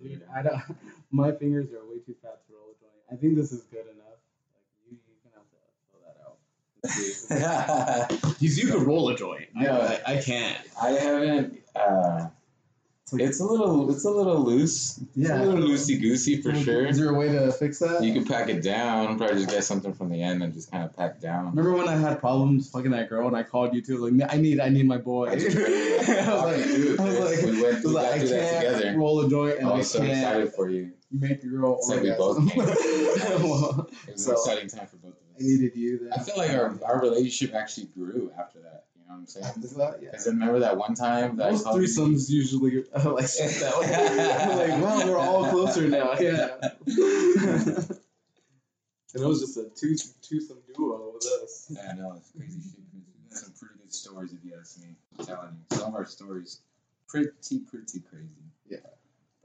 Dude, I don't. My fingers are way too fat to roll a joint. I think this is good enough. Like you, you can have to throw that out. Because you could roll a joint. I, No. I, I can't. I haven't. Uh, it's a little. It's a little loose. It's a little loosey goosey for sure. Is there a way to fix that? You can pack it down. Probably just get something from the end and just kind of pack down. Remember when I had problems fucking that girl and I called you too? Like, I need, I need my boy. I I was like, I was like, we went. I We like, I can't together. roll a joint and I was so excited for you. You make the girl It's like we both Well, It was So- an exciting time for both of us. I needed you. Then. I feel like our, our relationship actually grew after that. You know what I'm saying? After that, yeah. Because remember that one time that I Most called you? threesomes usually uh, like sit that way. I'm like, well, we're all closer now. Yeah. and it was just a two twosome duo with us. Yeah, I know it's crazy shit. Some pretty good stories if you ask me. I'm telling you, some of our stories pretty pretty crazy.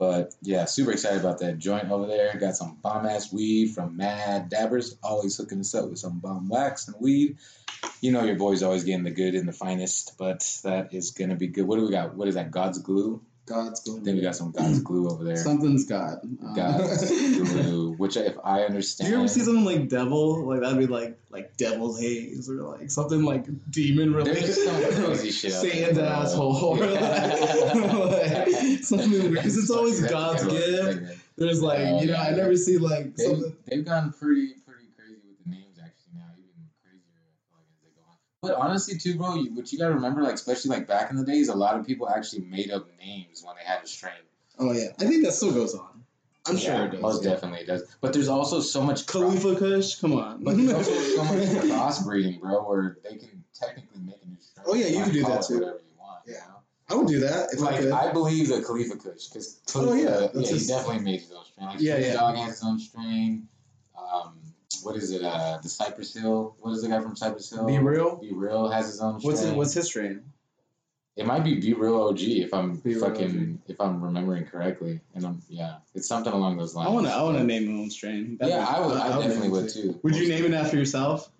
But yeah, super excited about that joint over there. Got some bomb ass weed from Mad Dabbers. Always hooking us up with some bomb wax and weed. You know your boy's always getting the good and the finest, but that is gonna be good. What do we got? What is that? God's glue. God's glue. Then we got some God's glue over there. Something's God. Uh, God's glue, which if I understand, Do you ever see something like devil? Like that'd be like like devil's haze or like something like demon related. Crazy shit Sand asshole. Or like, like, something weird. Because it's always God's gift. There's like you know I never see like They've, something. they've gone pretty pretty crazy with the names actually now, even crazier I feel like as they go on. But honestly too, bro, you, what you gotta remember, like especially like back in the days, a lot of people actually made up names when they had a strain. Oh yeah, I think that still goes on. I'm sure it does. Most yeah. definitely it does. But there's also so much Khalifa Kush, come on. But there's also so much crossbreeding, bro, where they can technically make a new strain. Oh, yeah, you can do that too. Whatever you want. you Yeah. know? I would do that if I like could. I believe that Khalifa Kush because Oh, yeah, yeah, his- he definitely made his own strain. Like Yeah, yeah. Dogg has his own strain. Um, what is it? Uh, the Cypress Hill. What is the guy from Cypress Hill? B-Real. Be real has his own strain. What's it, what's his strain? It might be B-Real OG if I'm Be fucking if I'm remembering correctly. And I'm yeah, it's something along those lines. I wanna I wanna name my own strain. That'd Yeah, I would. I, would definitely would too. Would you name it after yourself?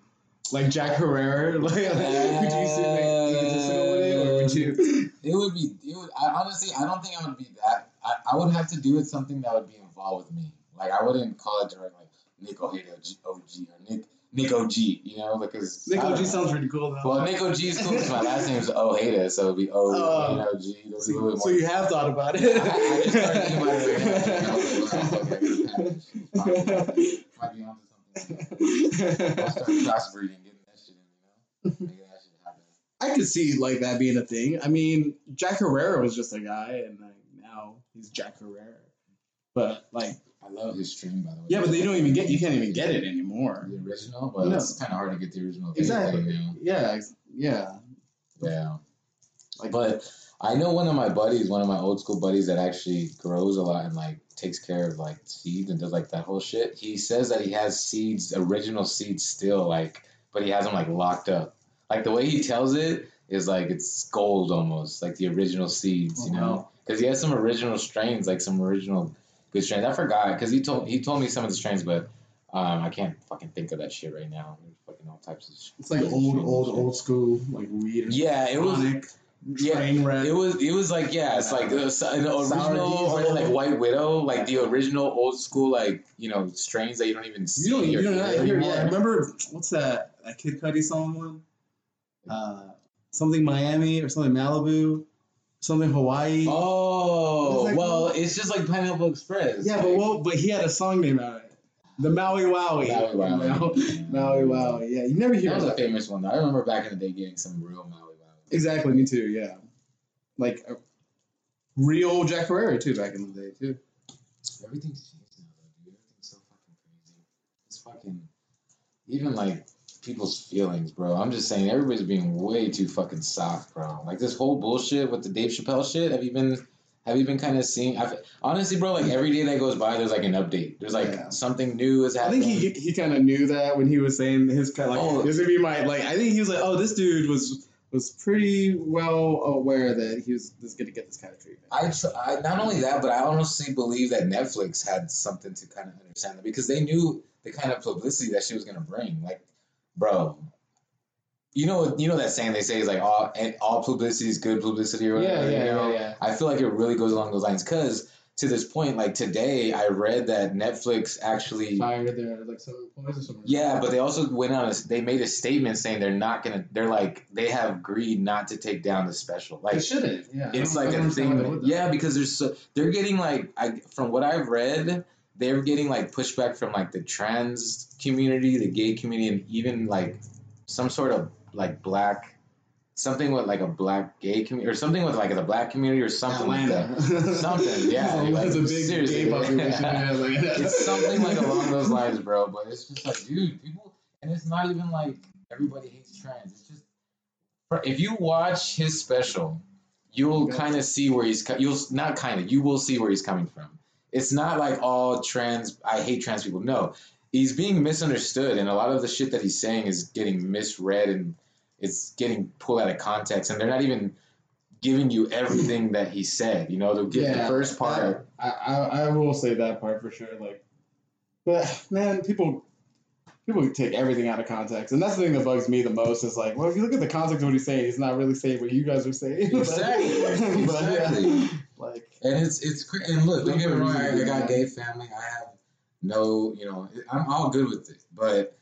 Like Jack Herrera? Like, would you say like, it, or would you? It would be. It would. I, honestly, I don't think I would be that. I, I would have to do it something that would be involved with me. Like I wouldn't call it direct like Nick Ojeda OG or Nick Nick OG. You know, because Nick OG know. sounds pretty cool though. Well, Nick OG is cool because my last name is Ojeda, so it'd be O oh. and OG. It'd be a so, so you have thought about I, I just started thinking about it. I was like, well, okay. Might be onto something. I'll start crossbreeding, getting that shit in. You know, making that shit happen. I could see like that being a thing. I mean, Jack Herrera was just a guy, and like now he's Jack Herrera. But like, I love his stream, by the way. yeah, but you don't even get you can't even get it anymore. the original. Well, No. it's kind of hard to get the original. Exactly. now. Yeah, yeah. Yeah. Like, But I know one of my buddies, one of my old school buddies that actually grows a lot and like takes care of like seeds and does like that whole shit. He says that he has seeds, original seeds still like, but he has them like locked up. Like the way he tells it is like it's gold almost, like the original seeds, you Oh, know? Because he has some original strains, like some original good strains. I forgot because he told he told me some of the strains, but um, I can't fucking think of that shit right now. There's fucking all types of. it's like old, old, shit. old school like weed. Yeah, it was. Yeah, wreck. it was it was like yeah, it's like the, an original or like White Widow, like the original old school like you know strains that you don't even see You don't, you don't hear, anymore. yeah, remember what's that? That Kid Cudi song one? Uh, something Miami or something Malibu, something Hawaii. Oh that well, it's just like Pineapple Express. yeah, but well, but he had a song name out of it. The Maui Wowie. Maui Wowie. Maui, Wowie. Yeah, you never hear that was a famous one. though. I remember back in the day getting some real Maui Wowie. Exactly, me too. Yeah, like uh, real Jack Herrera too back in the day too. Everything's changed now, though, dude. Everything's so fucking crazy. It's fucking even like people's feelings, bro. I'm just saying everybody's being way too fucking soft, bro. Like this whole bullshit with the Dave Chappelle shit. Have you been? Have you been kind of seeing? I've, honestly, bro, like every day that goes by, there's like an update. There's like Yeah. something new is happening. I think he he kind of knew that when he was saying his kind of like Oh. this would be my like I think he was like oh this dude was was pretty well aware that he was, was going to get this kind of treatment. I, I not only that, but I honestly believe that Netflix had something to kind of understand that because they knew the kind of publicity that she was gonna bring. Like, bro, you know you know that saying they say is like all all publicity is good publicity or whatever. Yeah, yeah, you know? yeah, yeah. I feel like it really goes along those lines because to this point, like today, I read that Netflix actually. Fired their like some employees or something. Yeah, but they also went on. A, they made a statement saying they're not gonna. They're like they have agreed not to take down the special. Like they shouldn't. Yeah, it's like a thing. Yeah, because there's so they're getting like I from what I've read, they're getting like pushback from like the trans community, the gay community, and even like some sort of like black something with like a black gay community or something with like the black community or something like that. Something, yeah, It's like, a big seriously. gay population. yeah, It's something like along those lines, bro. But it's just like, dude, people, and it's not even like everybody hates trans. It's just if you watch his special, you'll kind of see where he's you'll not kind of you will see where he's coming from. It's not like all trans. I hate trans people. No, he's being misunderstood, and a lot of the shit that he's saying is getting misread and it's getting pulled out of context, and they're not even giving you everything that he said. You know, they'll give the first part. I, I I will say that part for sure. Like, but man, people people take everything out of context, and that's the thing that bugs me the most. Is like, well, if you look at the context of what he's saying, he's not really saying what you guys are saying. Exactly. But, yeah, Exactly. Like, And it's it's and look, don't get me wrong. I, got gay family. I have no, you know, I'm all good with it. But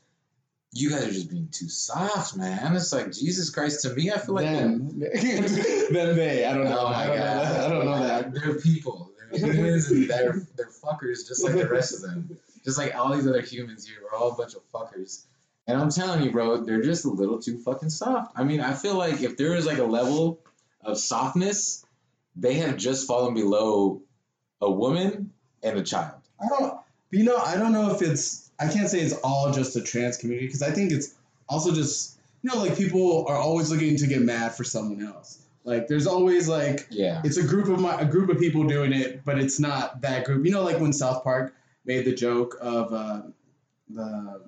you guys are just being too soft, man. It's like Jesus Christ. To me, I feel like them, them they. I don't know. oh my I don't know god, that. I don't know that. They're people. They're humans, and they're they're fuckers, just like the rest of them. Just like all these other humans here, we're all a bunch of fuckers. And I'm telling you, bro, they're just a little too fucking soft. I mean, I feel like if there is like a level of softness, they have just fallen below a woman and a child. I don't. You know, I don't know if it's. I can't say it's all just a trans community because I think it's also just you know like people are always looking to get mad for someone else. Like there's always like Yeah. it's a group of my a group of people doing it, but it's not that group. You know, like when South Park made the joke of uh, the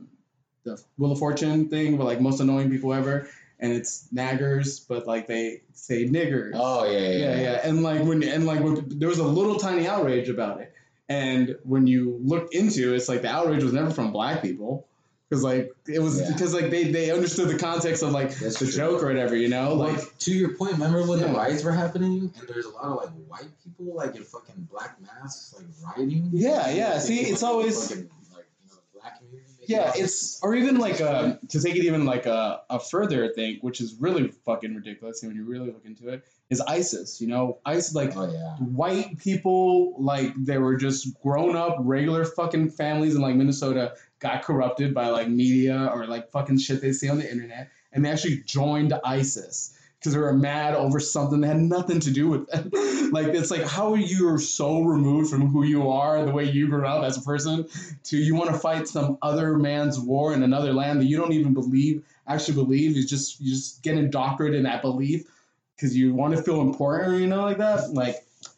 the Wheel of Fortune thing, with like most annoying people ever, and it's naggers, but like they say niggers Oh yeah, yeah, yeah, yeah. yeah. And like when and like when there was a little tiny outrage about it, and when you look into it, it's like the outrage was never from black people, because like it was Yeah. because like they they understood the context of like That's the true. joke or whatever, you know, Like like to your point, remember when the riots were happening and there's a lot of like white people like in fucking black masks like rioting? Yeah, yeah. Like, See, it's always- fucking, like you know the black community. making yeah, it's or even like uh, to take it even like a, a further thing, which is really fucking ridiculous when you really look into it, is ISIS. You know, ISIS like oh yeah. white people like they were just grown up regular fucking families in like Minnesota got corrupted by like media or like fucking shit they see on the internet and they actually joined ISIS because they were mad over something that had nothing to do with them. like it's like how you're so removed from who you are, the way you grew up as a person, to you want to fight some other man's war in another land that you don't even believe actually believe. You just you just get indoctrinated in that belief because you want to feel important, you know, like that. Like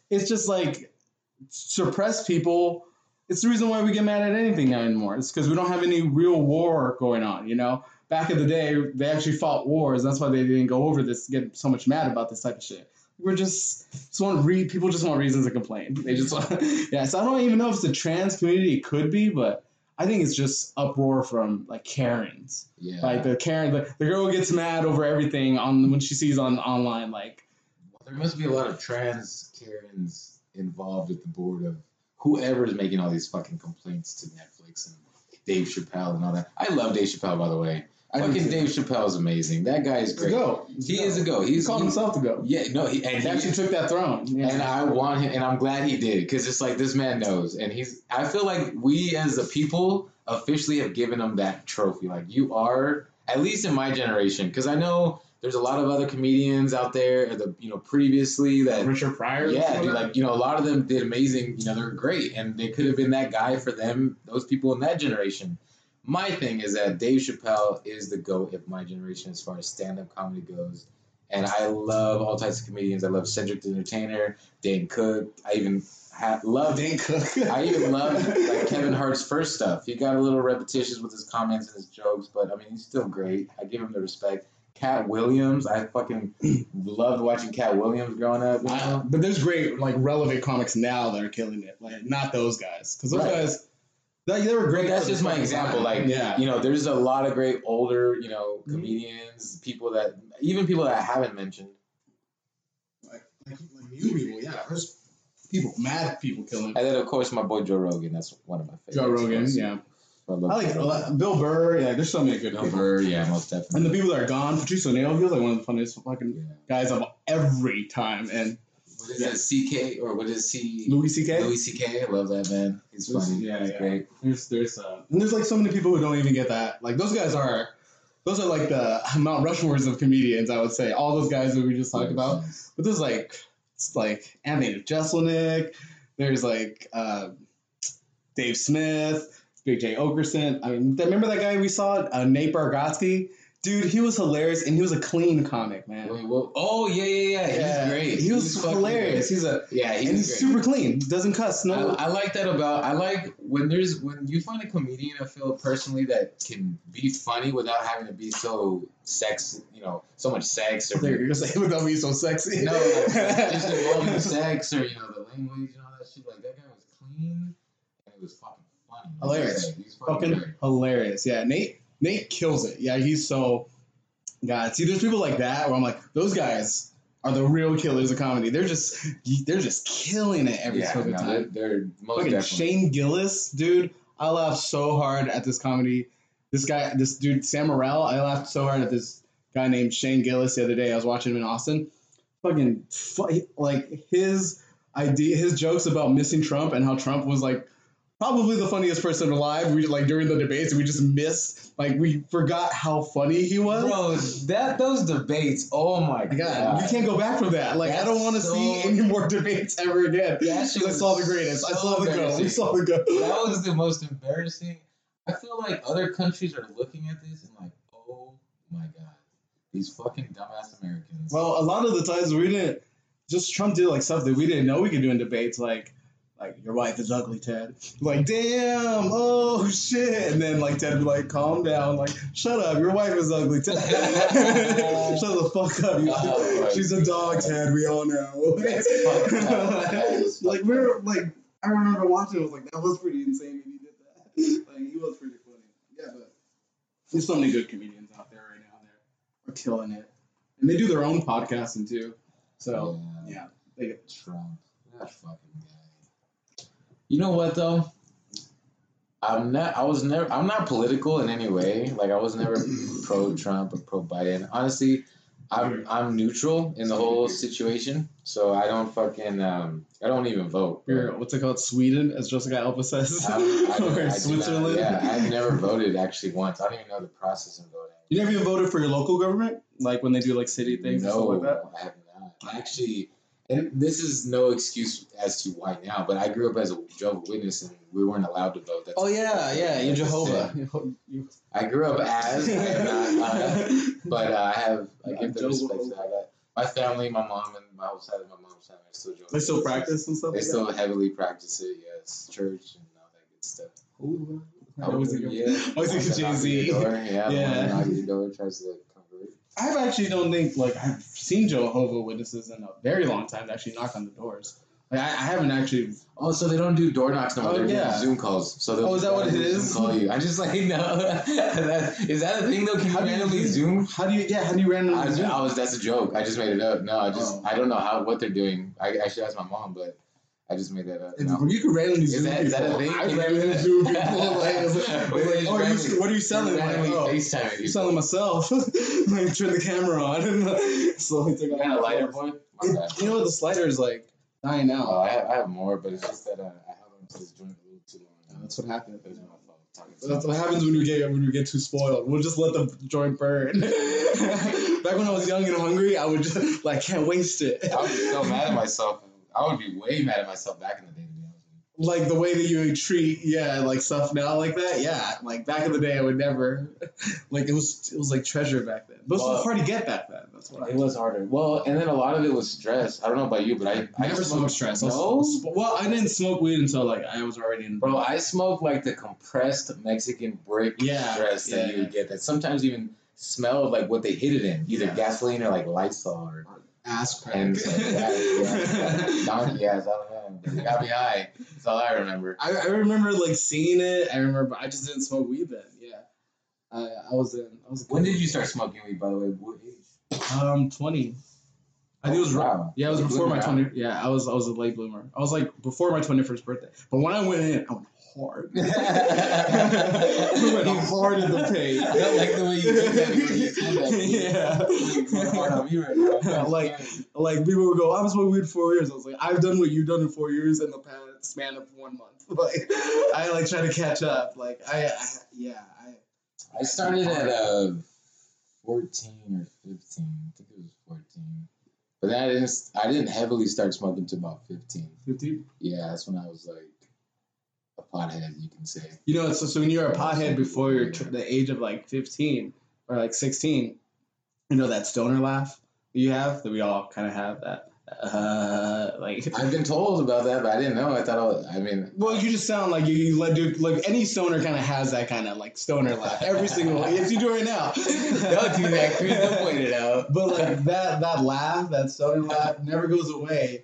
it's just like suppress people. It's the reason why we get mad at anything anymore. It's because we don't have any real war going on. You know, back in the day, they actually fought wars. That's why they didn't go over this, get so much mad about this type of shit. We're just just want re- people just want reasons to complain. They just want, yeah. So I don't even know if it's the trans community. It could be, but I think it's just uproar from like Karens. Yeah. Like the Karen, the, the girl gets mad over everything on when she sees on online. Like there must be a lot of trans Karens involved at the board of whoever is making all these fucking complaints to Netflix and Dave Chappelle and all that. I love Dave Chappelle, by the way. I fucking. Dave Chappelle is amazing. That guy is He's a great. go. He is a go. He He's called himself to go. Yeah, no, he and He actually took that throne. Yeah. and I want him, and I'm glad he did because it's like this man knows, and he's. I feel like we as a people officially have given him that trophy. Like you are, at least in my generation, because I know there's a lot of other comedians out there, the you know previously that Richard Pryor. yeah, dude, like you know, a lot of them did amazing. You know, they're great, and they could have been that guy for them, those people in that generation. My thing is that Dave Chappelle is the goat of my generation as far as stand-up comedy goes, and I love all types of comedians. I love Cedric the Entertainer, Dane Cook. I even ha- love. Dane Cook. I even love like Kevin Hart's first stuff. He got a little repetitious with his comments and his jokes, but I mean, he's still great. I give him the respect. Katt Williams, I fucking loved watching Katt Williams growing up. I- but there's great like relevant comics now that are killing it. Like not those guys, because those Right. guys, Like, they were great. That's just my example. time. Like, yeah, you know, there's a lot of great older, you know, Mhm. comedians, people that even people that I haven't mentioned. like, like, like new people. Yeah, there's people, mad people killing. And then of course my boy Joe Rogan. That's one of my favorites. Joe Rogan, yeah. I, I like Bill Burr. Yeah, there's so many good Bill people. Burr, yeah, most definitely. And the people that are gone, Patrice O'Neal, he was like one of the funniest fucking Yeah. guys of every time. And What is that? CK or what is he? Louis C.K. Louis CK. I love that man. He's Louis- funny. yeah, He's yeah. great. There's there's uh, and there's like so many people who don't even get that. Like those guys are, those are like the Mount Rushmores of comedians. I would say all those guys that we just talked about. But there's like it's like Anthony Jeselnik. There's like uh, Dave Smith, Big Jay Oakerson. I mean, remember that guy we saw, uh, Nate Bargatze? Dude, he was hilarious, and he was a clean comic, man. Wait? Oh yeah, yeah, yeah. He's great. He was He's hilarious. He's a Yeah, he's, and he's great. super clean. Doesn't cuss. No, I, I like that about I like when there's when you find a comedian I feel personally that can be funny without having to be so sex you know so much sex or you're gonna say without being so sexy. no like, just involving sex or you know the language and all that shit like that guy was clean and it was fucking funny Hilarious. He's fucking fucking hilarious. Yeah, Nate Nate kills it. Yeah, he's so God. See, there's people like that where I'm like, those guys are the real killers of comedy. They're just they're just killing it every yeah, fucking no, time. they're, they're most Fucking definitely Shane Gillis, dude. I laughed so hard at this comedy. This guy, this dude, Sam Morril. I laughed so hard at this guy named Shane Gillis the other day. I was watching him in Austin. Fucking fu- like his idea, his jokes about missing Trump and how Trump was like probably the funniest person alive. We like during the debates, we just missed like we forgot how funny he was. bro that those debates oh my God, god you can't go back from that. Like I don't want to so- see any more debates ever again. Shit I saw the greatest. I saw the go. We saw the go. that was the most embarrassing. I feel like other countries are looking at this and like, oh my god, these fucking dumbass Americans. Well, a lot of the times we didn't. Just Trump did like stuff that we didn't know we could do in debates, like like your wife is ugly, Ted. Like damn, oh shit, and then like Ted would be like, calm down, like shut up, your wife is ugly, Ted. shut the fuck up, you. Oh, She's a dog, Ted. We all know. That's fucked up. That is like fucked we're like, I remember watching. it, I was like, that was pretty insane when he did that. Like he was pretty funny. Yeah, but there's so many good comedians out there right now. that are killing it, and they do their own podcasting too. So yeah, they get Trump, that fucking guy. You know what though? I'm not. I was never. I'm not political in any way. Like I was never pro Trump or pro Biden. Honestly, I'm I'm neutral in the whole situation. So I don't fucking. Um, I don't even vote. you're what's it called? Sweden, as Jessica Alba says, I'm- I or I do not- Switzerland. yeah, I've never voted actually once. I don't even know the process of voting. You never even voted for your local government, like when they do like city things and stuff no, like that. I have not. I actually, and this is no excuse as to why now, but I grew up as a Jehovah's Witness and we weren't allowed to vote. That's Oh yeah, yeah, you're Jehovah. I grew up as, I not, uh, but uh, I have, I give the Jehovah's respect that I got. My family, my mom, and my whole side of my mom's family are still Jehovah's they still practice and stuff. They like still heavily practice it, yes. Church and all that good stuff. that? Ooh, I I was was, thinking- yeah. I was thinking The one that knocks Jay-Z. at your door, Yeah, Yeah. one that knocks at your door tries to like convert. I actually don't think like I've seen Jehovah Witnesses in a very long time to actually knock on the doors. Like I, I haven't actually. Oh, so they don't do door knocks no more. Oh, They're yeah. doing Zoom calls. So they'll Oh, is that what it is? Zoom call you. I just like no. is that a thing though? Can you How you randomly do- Zoom? How do you? Yeah, how do you randomly I, Zoom? I was that's a joke. I just made it up. No, I just Oh. I don't know how what they're doing. I, I should ask my mom, but I just made that up. No. You can randomly Is Zoom that- is that a thing? I you do randomly? Zoom people. Like, like, Wait, like, oh, randomly- you, what are you selling? Like, oh, FaceTime I'm people. selling myself. like, turn the camera on and slowly take You off got my a lighter? It, you know what? The slider is like dying out. Oh, I have, I have more, but it's just that uh, I held on to this joint a little too long. That's what happens. It was my fault. Talking to That's you. what happens when we get when we get too spoiled. We'll just let the joint burn. Back when I was young and hungry, I would just like can't waste it. I would be so mad at myself. I would be way mad at myself back in the day, to be honest with you. Like the way that you treat yeah like stuff now like that yeah like back in the day I would never like it was it was like treasure back then. But it was hard to get back then. That's what I It was harder. Well, and then a lot of it was stress. I don't know about you, but I I never smoked stress. No, Well, I didn't smoke weed until like I was already in. bro, I smoked like the compressed Mexican brick Yeah, stress that yeah. you would get. That sometimes even smelled like what they hid it in, either Yeah. gasoline or like Lysol or Ass crack. and yeah, donkey ass. I don't know. It got me high. That's all I remember. I, I remember like seeing it. I remember I just didn't smoke weed then. Yeah, I, I was in. I was. When did you start smoking weed? By the way, what age? Um, twenty. I think it was Oh, wow. Yeah, it was before my twenty. Yeah, I was I was a late bloomer. I was like before my twenty first birthday. But when I went in, I went hard. I went hard in the paint. I don't like the way you said that you said hard on me right now. Yeah, like- Like people would go, I'm smoking weed for four years. I was like, I've done what you've done in four years in the past span of one month. Like I like try to catch up. Like I, I yeah, I I started at uh, 14 or 15. I think it was 14. But then I didn't. I didn't heavily start smoking until about 15. fifteen. Yeah, that's when I was like a pothead, you can say. You know, so, so when you're a pothead before you're the age of like 15 or like 16, you know that stoner laugh you have that we all kind of have that. Uh, like, I've been told about that, but I didn't know. I thought I was. I mean, well, you just sound like you, you let do like any stoner kind of has that kind of like stoner laugh every single. Yes, you do right now. don't do that, Chris. Don't point it out. But like that that laugh, that stoner laugh, never goes away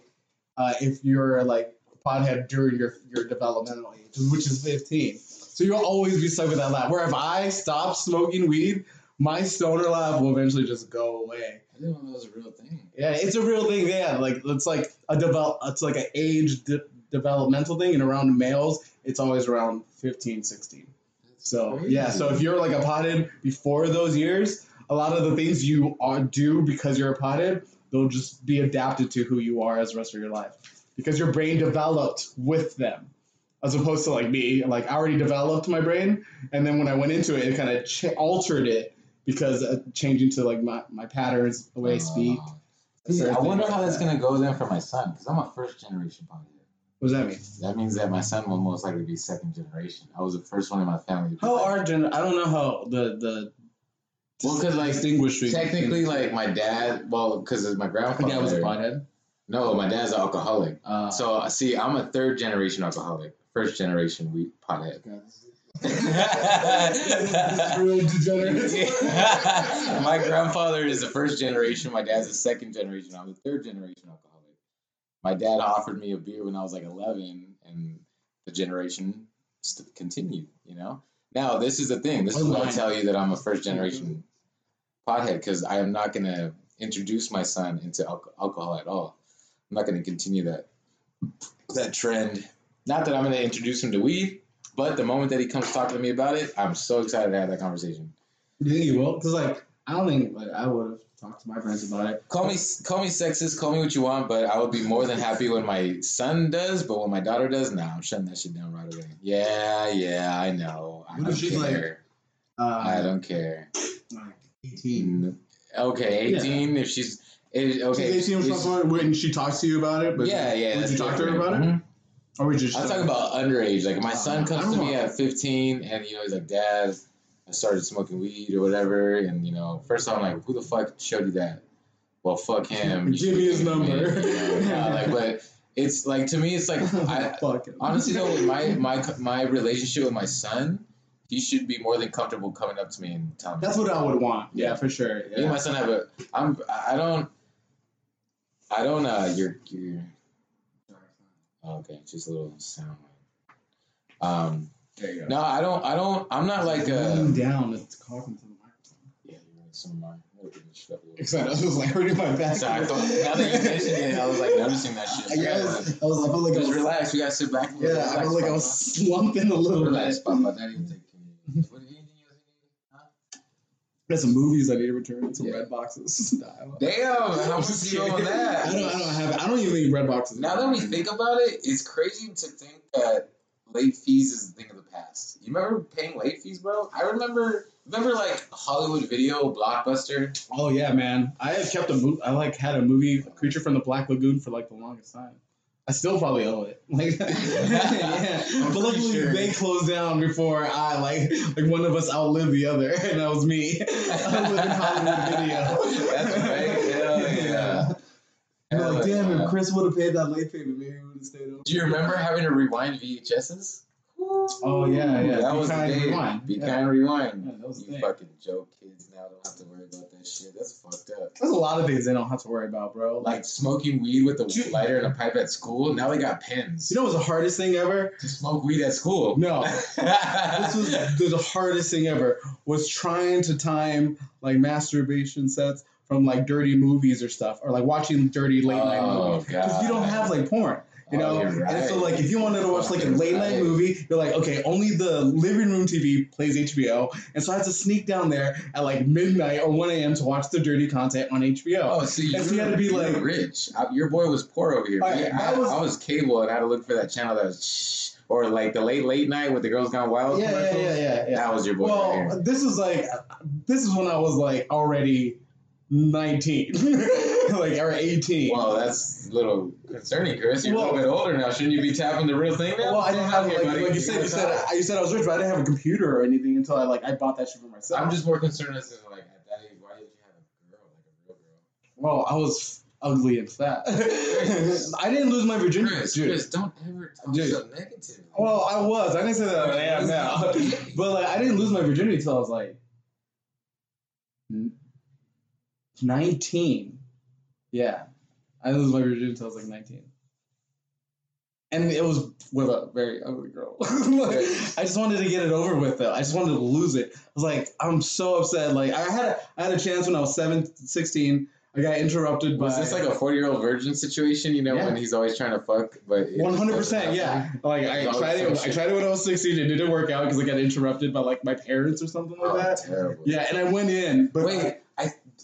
uh, if you're like pothead during your your developmental age, which is 15. So you'll always be stuck with that lab. Where if I stop smoking weed, my stoner lab will eventually just go away. I didn't know that was a real thing. Yeah, it's a real thing. Yeah, like it's like a develop. It's like an age de- developmental thing, and around males, it's always around 15, 16. So yeah, so if you're like a pothead before those years, a lot of the things you are, do because you're a pothead, they'll just be adapted to who you are as the rest of your life because your brain developed with them, as opposed to like me, like I already developed my brain, and then when I went into it, it kind of ch- altered it because uh, changing to like my, my patterns, the way I speak. Uh, see, I wonder how that's gonna go then for my son, because I'm a first generation pothead. What does that mean? That means that my son will most likely be second generation. I was the first one in my family. to How like- are gen? I don't know how the the Well, 'cause, like, distinguish between- Technically, like my dad, well, because my my grandfather. dad was a pothead. No, my dad's an alcoholic. Uh, So uh, see, I'm a third generation alcoholic, first generation wheat pothead. real degenerate. my grandfather is the first generation. My dad's the second generation. I'm the third generation alcoholic. My dad offered me a beer when I was like 11, and the generation st- continued. You know. Now this is the thing. This is what I tell you that I'm a first generation pothead because I am not going to introduce my son into alco- alcohol at all. I'm not going to continue that that trend. Not that I'm going to introduce him to weed, but the moment that he comes talking to me about it, I'm so excited to have that conversation. Do you think you will? Because like I don't think like I would have talked to my friends about it. Call me call me sexist, call me what you want, but I would be more than happy when my son does. But when my daughter does, nah, I'm shutting that shit down right away. Yeah, yeah, I know. I What don't care. Um, I don't care. like eighteen. Mm, Okay, 18. If she's if, okay, She's eighteen or when she talks to you about it. But yeah, yeah. Would you talk to her about it? Mhm. Or would you just? I'm talking about underage. Like my Uh, son comes to me know. at 15, and you know he's like, "Dad, I started smoking weed or whatever." And you know, first I'm like, "Who the fuck showed you that?" Well, fuck him. You Give me his give it number. you know? Yeah, like, but it's like to me, it's like I Fuck honestly though, with my my my relationship with my son, he should be more than comfortable coming up to me and telling me. That's what I would want. Yeah, for sure. Me and Yeah. my son have a. I'm. I don't. I don't. Uh, you're. You're. oh, Okay, just a little sound. Um. There you go. No, I don't. I don't. I'm not like a. Down. It's coughing to the microphone. Yeah, you're right. Some of mine. Maybe we can shut up a little bit. Except I was like hurting my back. So I thought now that you mentioned it, I was like noticing that shit. I guess I was. I felt like I Just was. relax. You gotta sit back. and Yeah, relax, I felt like I was slumping a little Relax, bit. Papa. Daddy will take care. What anything else you need? There's some movies I need to return. Some Yeah. red boxes. Damn, how much you on that? I don't. I don't have. I don't even think red boxes. Now that we think about it, it's crazy to think that late fees is a thing of the past. You remember paying late fees, bro? I remember. Remember like Hollywood Video, Blockbuster. Oh yeah, man. I have kept a movie. I like had a movie, Creature from the Black Lagoon, for like the longest time. I still probably owe it. Like, yeah. But luckily sure. they closed down before I like like one of us outlived the other, and that was me. I live in Hollywood Video. That's right. Hell yeah. I'm like, damn, if uh, Chris would have paid that late payment, maybe we would have stayed. Do you remember having to rewind VHSs? Oh, yeah, yeah. That Be was Kind, the day. Rewind. Be Yeah. kind, rewind. Yeah, that was the you fucking joke kids now don't have to worry about that shit. That's fucked up. There's a lot of things they don't have to worry about, bro. Like, Like smoking weed with a Dude. lighter and a pipe at school. Now they got pens you know what's the hardest thing ever? to smoke weed at school. No. this was the, the hardest thing ever was trying to time like masturbation sets from like dirty movies or stuff or like watching dirty late night Oh, movies because you don't have like porn you Oh, know you're and so like if you wanted to watch like a late night movie you're like okay only the living room tv plays hbo and so i had to sneak down there at like midnight or 1 a.m to watch the dirty content on hbo Oh, see, you And so you had to be like- rich. I, your boy was poor over here. I- that I, was- I was cable and I had to look for that channel that was shh, or like the late late night with the girls gone wild. yeah yeah commercials. yeah yeah, yeah. That was your boy. right Well, here. this is like, this is when I was like already 19, like or 18. Well, that's a little concerning, Chris. You're Well- a little bit older now. Shouldn't you be tapping the real thing now? Well, I didn't have like, like you said. You said. I, you said I was rich, but I didn't have a computer or anything until I like I bought that shit for myself. I'm just more concerned as to like at that age, why did you have a girl, like a real girl? well, I was ugly and fat. I didn't lose my virginity, Chris, dude. Chris, don't ever talk Dude. so negatively. Well, I was. I didn't say that I am now, but like I didn't lose my virginity until I was like 19. Yeah, I didn't my virginity until I was like 19. And it was with a very ugly girl. Like, I just wanted to get it over with, though. I just wanted to lose it. I was like, I'm so upset. Like, I had a, I had a chance when I was seven, 16. I got interrupted by. Was this like a 40 year old virgin situation? You know, Yeah. when he's always trying to fuck, but 100%, yeah. Like I Oh, tried it. I tried it when I was sixteen. It didn't work out because I got interrupted by like my parents or something like Oh, that. terrible. Yeah, and I went in, but Wait,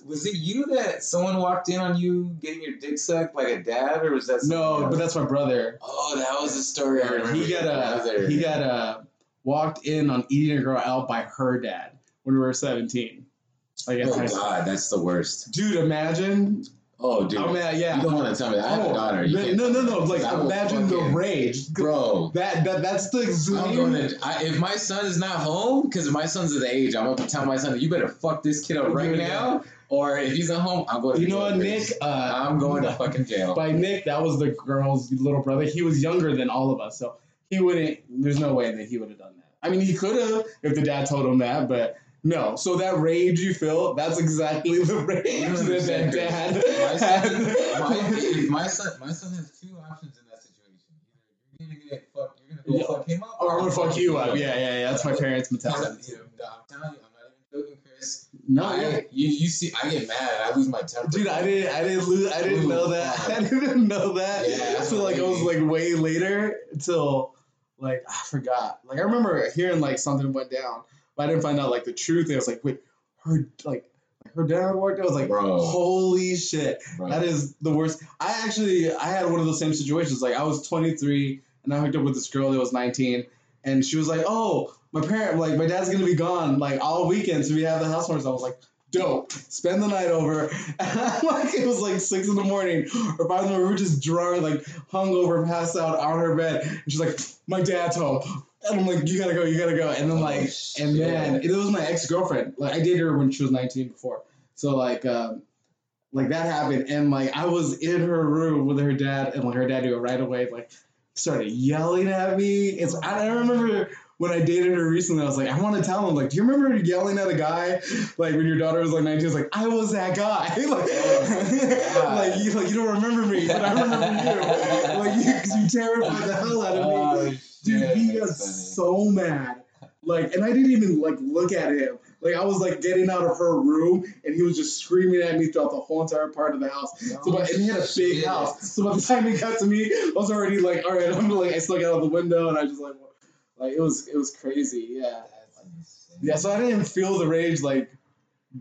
was it you that someone walked in on you getting your dick sucked like a dad, or was that no, something but that's my brother. oh, that was the story. I remember. He got brother. he got a walked in on eating a girl out by her dad when we were seventeen. Like Oh. God, that's the worst. Dude, imagine. Oh, dude, I mean, yeah. you don't want to tell me that. I have Oh, a daughter. You no, no, no. Like that. I will imagine the rage, bro. That that that's the going extreme. to, I, if my son is not home, because my son's of the age, I'm gonna tell my son, you better fuck this kid up right now, or if he's at home, I'm going. To You know what, Nick? Uh, I'm going to fucking jail. by Nick, that was the girl's little brother. He was younger than all of us, so he wouldn't. There's no way that he would have done that. I mean, he could have if the dad told him that, but no. So that rage you feel, that's exactly the rage that that dad My son, my, my son, my son has two options in that situation. Either you're gonna get fucked, you're gonna go Yeah. fuck him up, or I'm gonna fuck you up. Yeah, yeah, yeah. That's my parents' mentality. telling you, I'm telling you, I'm not even joking, Chris. No, I, you, you see, I get mad, I lose my temper. Dude, I didn't, I didn't lose, I didn't Ooh, know that. I didn't know that. Yeah, so like it was like way later until like I forgot. Like I remember hearing like something went down, but I didn't find out like the truth. I was like, wait, her like her dad worked. I was like, Bro. holy shit, Bro. that is the worst. I actually I had one of those same situations. Like I was 23 and I hooked up with this girl that was 19, and she was like, oh, my parent like my dad's gonna be gone like all weekend, so we have the. So I was like. Dope. Spend the night over. And like it was like six in the morning or five in the morning. We were just drunk, like hungover, passed out on her bed. And she's like, "My dad's home," and I'm like, "You gotta go, you gotta go." And then Oh, like, and then it was my ex girlfriend. Like I dated her when she was 19 before. So like, um, like that happened, and like I was in her room with her dad, and like her dad knew it right away. Like started yelling at me. It's I, I remember when I dated her recently. I was like, I want to tell him like, do you remember yelling at a guy like when your daughter was like 19? I was like, I was that guy. like, God. like you like you don't remember me, but I remember you. Like you, you terrified the hell out of me. Oh, Dude, he got so mad. Like, and I didn't even like look at him. Like, I was like getting out of her room, and he was just screaming at me throughout the whole entire part of the house. So, but, and he had a big Shit. house. So by the time he got to me, I was already like, all right, I'm like, I got out the window, and I just like, like it was, it was crazy. Yeah, yeah. So I didn't feel the rage like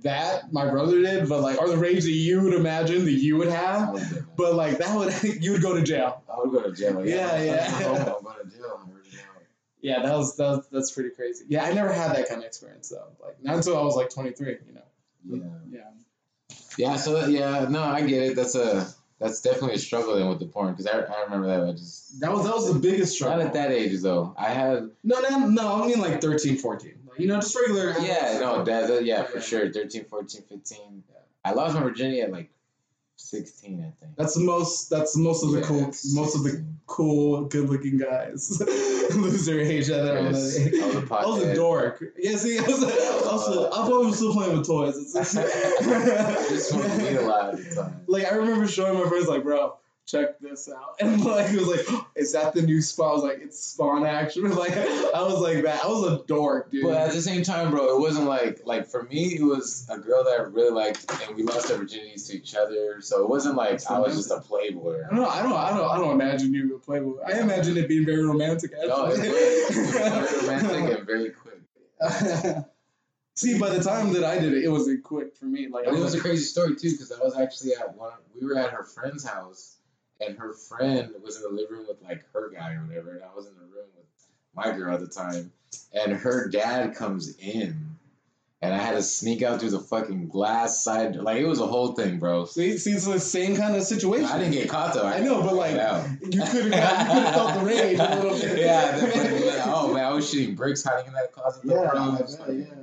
that my brother did, but like, or the rage that you would imagine that you would have. But like that would, you would go to jail. I would go to jail. Yeah, yeah. I'm Yeah, that was, that was that's pretty crazy. Yeah, I never had that kind of experience though. Like not until I was like 23. You know. Yeah. Yeah. Yeah. So yeah, no, I get it. That's a that's definitely a struggle then with the porn because I, I remember that. I just That was that was the biggest struggle. not at that age though. I had No, no, no. I mean like 13, 14. Like, you know, just regular. yeah no that, that- yeah for Yeah. sure 13, 14, 15. Yeah. I lost my virginity at like sixteen I think. That's the most. That's the most of the cool. Most of the 16. cool, good-looking guys. Loser age at that age. I was a I was a dork. Yeah, see, I was, I was, I thought I was still playing with toys. It's- I just smoked weed a lot at the time. like I remember showing my friends like, bro, check this out, and like it was like, is that the new Spawn? I was like, it's Spawn action. Like I was like that. I was a dork, dude. But at the same time, bro, it wasn't like like for me, it was a girl that I really liked, and we lost our virginities to each other. So it wasn't like I was just a playboy. I don't know. I don't. I don't. I don't imagine you a playboy. I imagine it being very romantic. No, it was, it was very romantic and very quick. See, by the time that I did it, it wasn't quick for me. Like it was was a crazy story too, because I was actually at one. We were at her friend's house, and her friend was in the living room with like her guy or whatever, and I was in the room with my girl at the time, and her dad comes in, and I had to sneak out through the fucking glass side. Like it was a whole thing, bro. see, see, it's the same kind of situation. I didn't get caught though. I know, but, like. You could have. You could have felt the rage a little bit. yeah, like, oh man, I was shooting bricks hiding in that closet. Yeah, bro. I I was bet, like- yeah.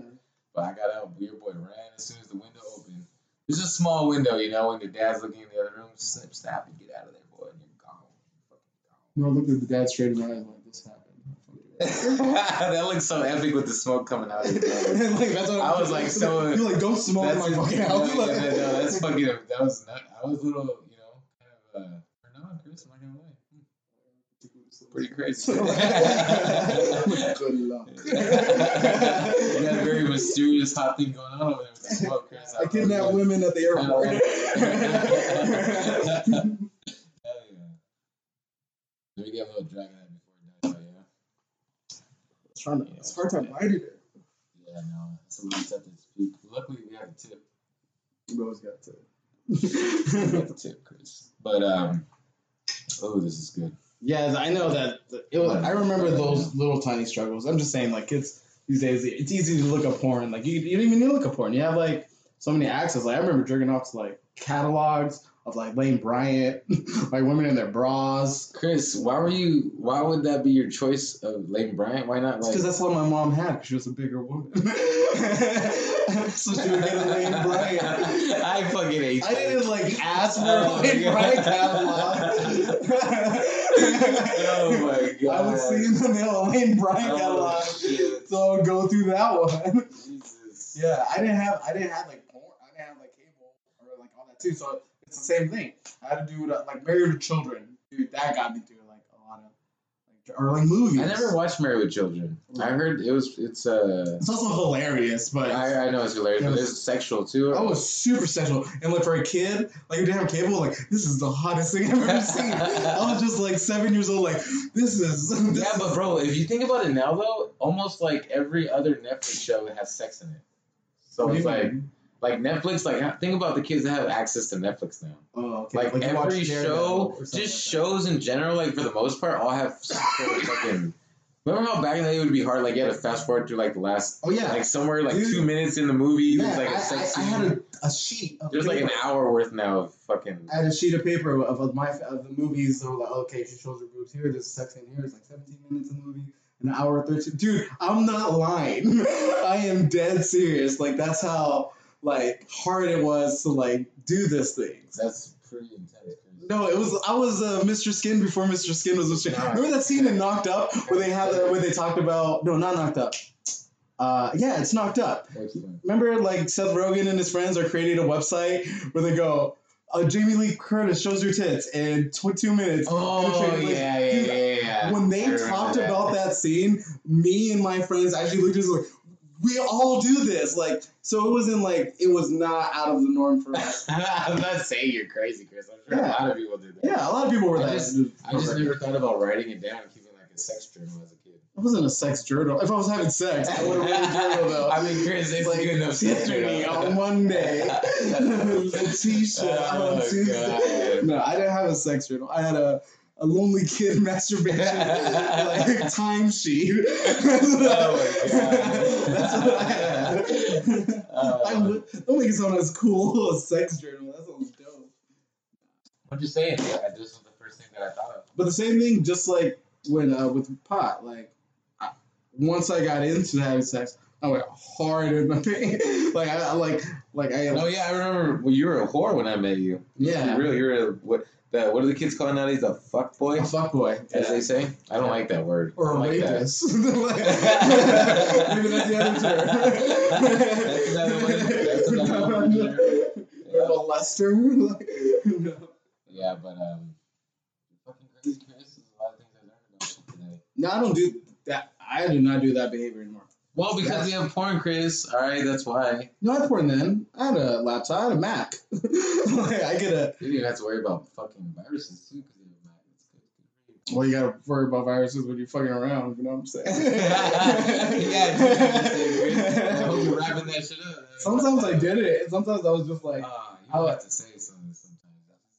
But I got out. Weird boy ran as soon as the window opened. There's a small window, you know, when your dad's looking in the other room. Snip, snap, and get out of there, boy. And you're gone. No, I looked at the dad straight in the eyes like this happened. Fucking that looks so epic with the smoke coming out of your mouth. like, that's what I was, like, so- You're like, don't smoke in my fucking yeah, house. yeah, yeah, no, that's fucking. That was nut. I was a little, you know, kind of uh, turned on, Chris. I'm not gonna lie. Pretty crazy. Good luck. you got a very mysterious hot thing going on over there with the smoke, Chris. I kidnap women at the airport. Hell. Let me get a little drag of that before it dies out, yeah? It's trying to, it's hard to bite it. Yeah, no. It's a little tough to speak. Luckily, we have a tip. You always got to. We have a tip, Chris. But, um, oh, this is good. Yeah, I know that. It was, I remember those little tiny struggles. I'm just saying, like kids these days, it's easy to look up porn. Like you, you don't even need to look up porn. You have like so many access. Like I remember jerking off to like catalogs of like Lane Bryant, like women in their bras. Chris, why were you, why would that be your choice of Lane Bryant? Why not, like, Because that's what my mom had. 'cause she was a bigger woman, so she would get a Lane Bryant. I fucking hate I didn't like ask for Oh a Lane. Bryant catalog. Oh my god. I would see in the mail a Lane Bryant Oh, catalog. shit. So I would go through that one. Jesus. Yeah, I didn't have I didn't have like porn. I didn't have like cable or like all that too. So it's the same thing. I had to do like Married with Children. Dude, that got me through like a lot of like or like movies. I never watched Married with Children. I heard it was it's uh It's also hilarious, but I, I know it's hilarious, It but it's sexual too. I was super sexual. And like for a kid, like who didn't have cable, like this is the hottest thing I've ever seen. I was just like seven years old, like this is. This yeah, but bro, if you think about it now though, almost like every other Netflix show has sex in it. So What it's like mean? Like Netflix, like think about the kids that have access to Netflix now. oh, okay. Like, watch every show, just like shows in general, like for the most part, all have some sort of fucking. Remember how back in the day it would be hard, like you had to fast forward through like the last, Oh yeah, like somewhere like Dude. two minutes in the movie, yeah. there's like I, a sex I, I had a, a sheet. Of There's like an hour worth now of fucking. I had a sheet of paper of, of my of the movies. Were like, okay, she shows her boobs here. There's sex in here. It's like 17 minutes in the movie. An hour 13. Dude, I'm not lying. I am dead serious. Like that's how like hard it was to like do this thing. That's pretty intense. No, it was I was uh, Mr. Skin before Mr. Skin was Mr. Skin. Remember that scene in Knocked Up where they had the, where they talked about no, not Knocked Up. Uh, yeah, it's Knocked Up. Remember, like Seth Rogen and his friends are creating a website where they go, uh, Jamie Lee Curtis shows her tits in tw- two minutes. Oh yeah, yeah, yeah, yeah. When they talked about that scene, me and my friends actually looked at us like, we all do this. Like, so it wasn't like it was not out of the norm for us. I'm not saying you're crazy, Chris. I'm sure Yeah. a lot of people do that. Yeah, a lot of people were I that. just- I just never thought about writing it down and keeping like a sex journal as a kid. It wasn't a sex journal. If I was having sex, I would have written a journal though. I mean, Chris, it's like good enough sex yesterday journal. on Monday, Letitia Oh, on Tuesday. God. No, I didn't have a sex journal. I had a, a lonely kid masturbation like timesheet. Oh, my God. That's what I had. Uh, I don't make it sound as cool as sex journal. That sounds dope. I'm just saying, yeah, this was the first thing that I thought of. But the same thing, just like when uh, with pot, like I, once I got into having sex, I went hard in my paint. like I I- like like I Oh yeah, I remember. Well, you were a whore when I met you. yeah. You really, you're a what? The, what do the kids call it nowadays? A fuck boy, A fuck boy. as they say. I don't like that word. Or a like rapist. Maybe that's the other term. That's another one. That's another one. Or molester. Like, Yeah, but um, fucking crazy, There's a lot of things I learned about today. no, I don't do that. I do not do that behavior anymore. Well, because you have porn, Chris. All right, that's why. No, I had porn then. I had a laptop. I had a Mac. like, I get a. You didn't even have to worry about fucking viruses too, because you have a Mac. That's good. Good for you. Well, you gotta worry about viruses when you're fucking around. You know what I'm saying? yeah, dude, I'm just saying, Chris. I hope you're wrapping that shit up. Sometimes I did it. Sometimes I was just like, Ah, you I- have to say something sometimes.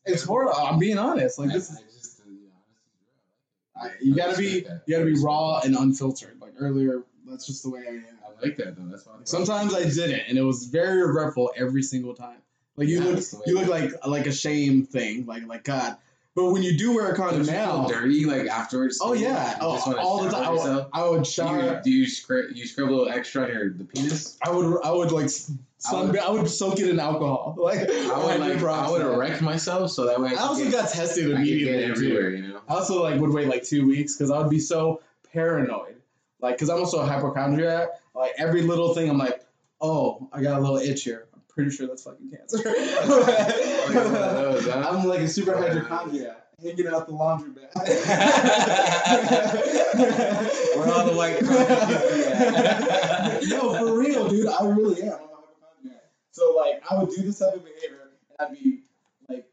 it's for. I'm being honest. Like I, this. I Is, uh, I, you gotta be. You gotta be raw and unfiltered. Like earlier, that's just the way I am. I like that though. That's why. Sometimes I didn't, and it was very regretful every single time. Like you Yeah, look, that's the way you look like like a shame thing. Like like God. But when you do wear a condom you now, dirty like afterwards. oh yeah, You oh, all the time. I would? I would Do shower. you, do you scrape you scrub a little extra on your the penis? I would I would like I would- I would soak it in alcohol. Like I would like I would erect myself so that way I, I also get, got tested immediately. everywhere. You know. I also like would wait like two weeks because I would be so paranoid. Like, cause I'm also a hypochondriac. Like every little thing, I'm like, oh, I got a little itch here. I'm pretty sure that's fucking cancer. Oh, you're one of those, huh? I'm like a super hypochondriac, hanging out the laundry bag. Where all the white crumbs no, for real, dude. I really am. I'm a hypochondriac. So like, I would do this type of behavior, and I'd be like,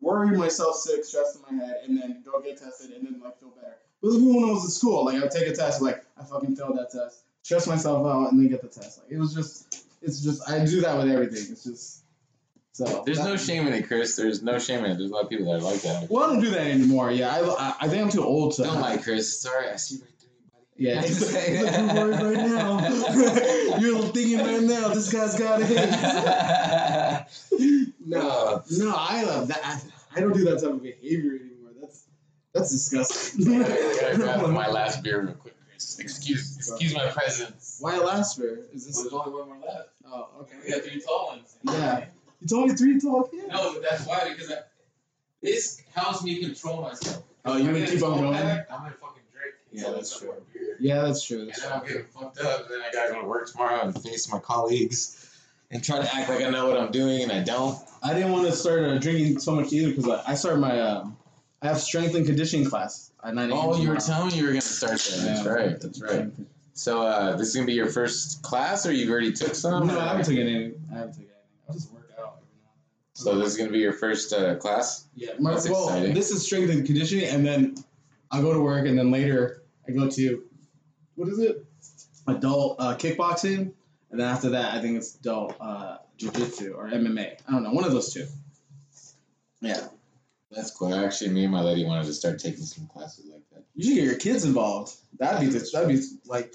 worrying myself sick, stressed in my head, and then go get tested, and then like feel better. But even when I was in school, like I would take a test, like I fucking failed that test, stress myself out, and then get the test. Like it was just, it's just, I do that with everything. It's just, so. There's that- no shame in it, Chris. There's no shame in it. There's a lot of people that are like that. Well, I don't do that anymore. Yeah, I, I, I think I'm too old to. Don't lie, Chris. Sorry, I see right through you, buddy. Yeah, he's like, you're worried right now. you're thinking right now, this guy's got it. No, no, I love that. I, I don't do that type of behavior. That's that's disgusting. I gotta grab my last beer real quick, Chris. Excuse, excuse my presence. Why last beer? Is this? There's only one more left. Oh, okay. We got three tall ones. Yeah. You told me three tall cans. No, but that's why because I, this helps me control myself. Oh, you If gonna keep on going? pack, I'm gonna fucking drink. Yeah, that's true. beer. Yeah, that's true. And That's then true. I'm getting fucked up, and then I gotta go to work tomorrow and face my colleagues and try to act like I know what I'm doing, and I don't. I didn't want to start uh, drinking so much either because I, I started my um, I have strength and conditioning class at 9 a.m. Oh, you were telling me you were gonna start that. That's right. That's right. So, uh, this is gonna be your first class, or you've already took some? No, I haven't taken any. I haven't taken any. I just work out every now and then. So this is gonna be your first uh, class. Yeah, my, That's well, exciting. this is strength and conditioning, and then I go to work, and then later I go to what is it? Adult uh, kickboxing, and then after that, I think it's adult uh, jiu-jitsu or MMA. I don't know, one of those two. Yeah, That's cool. Actually, me and my lady wanted to start taking some classes like that. you should get your kids involved. That'd be that'd be like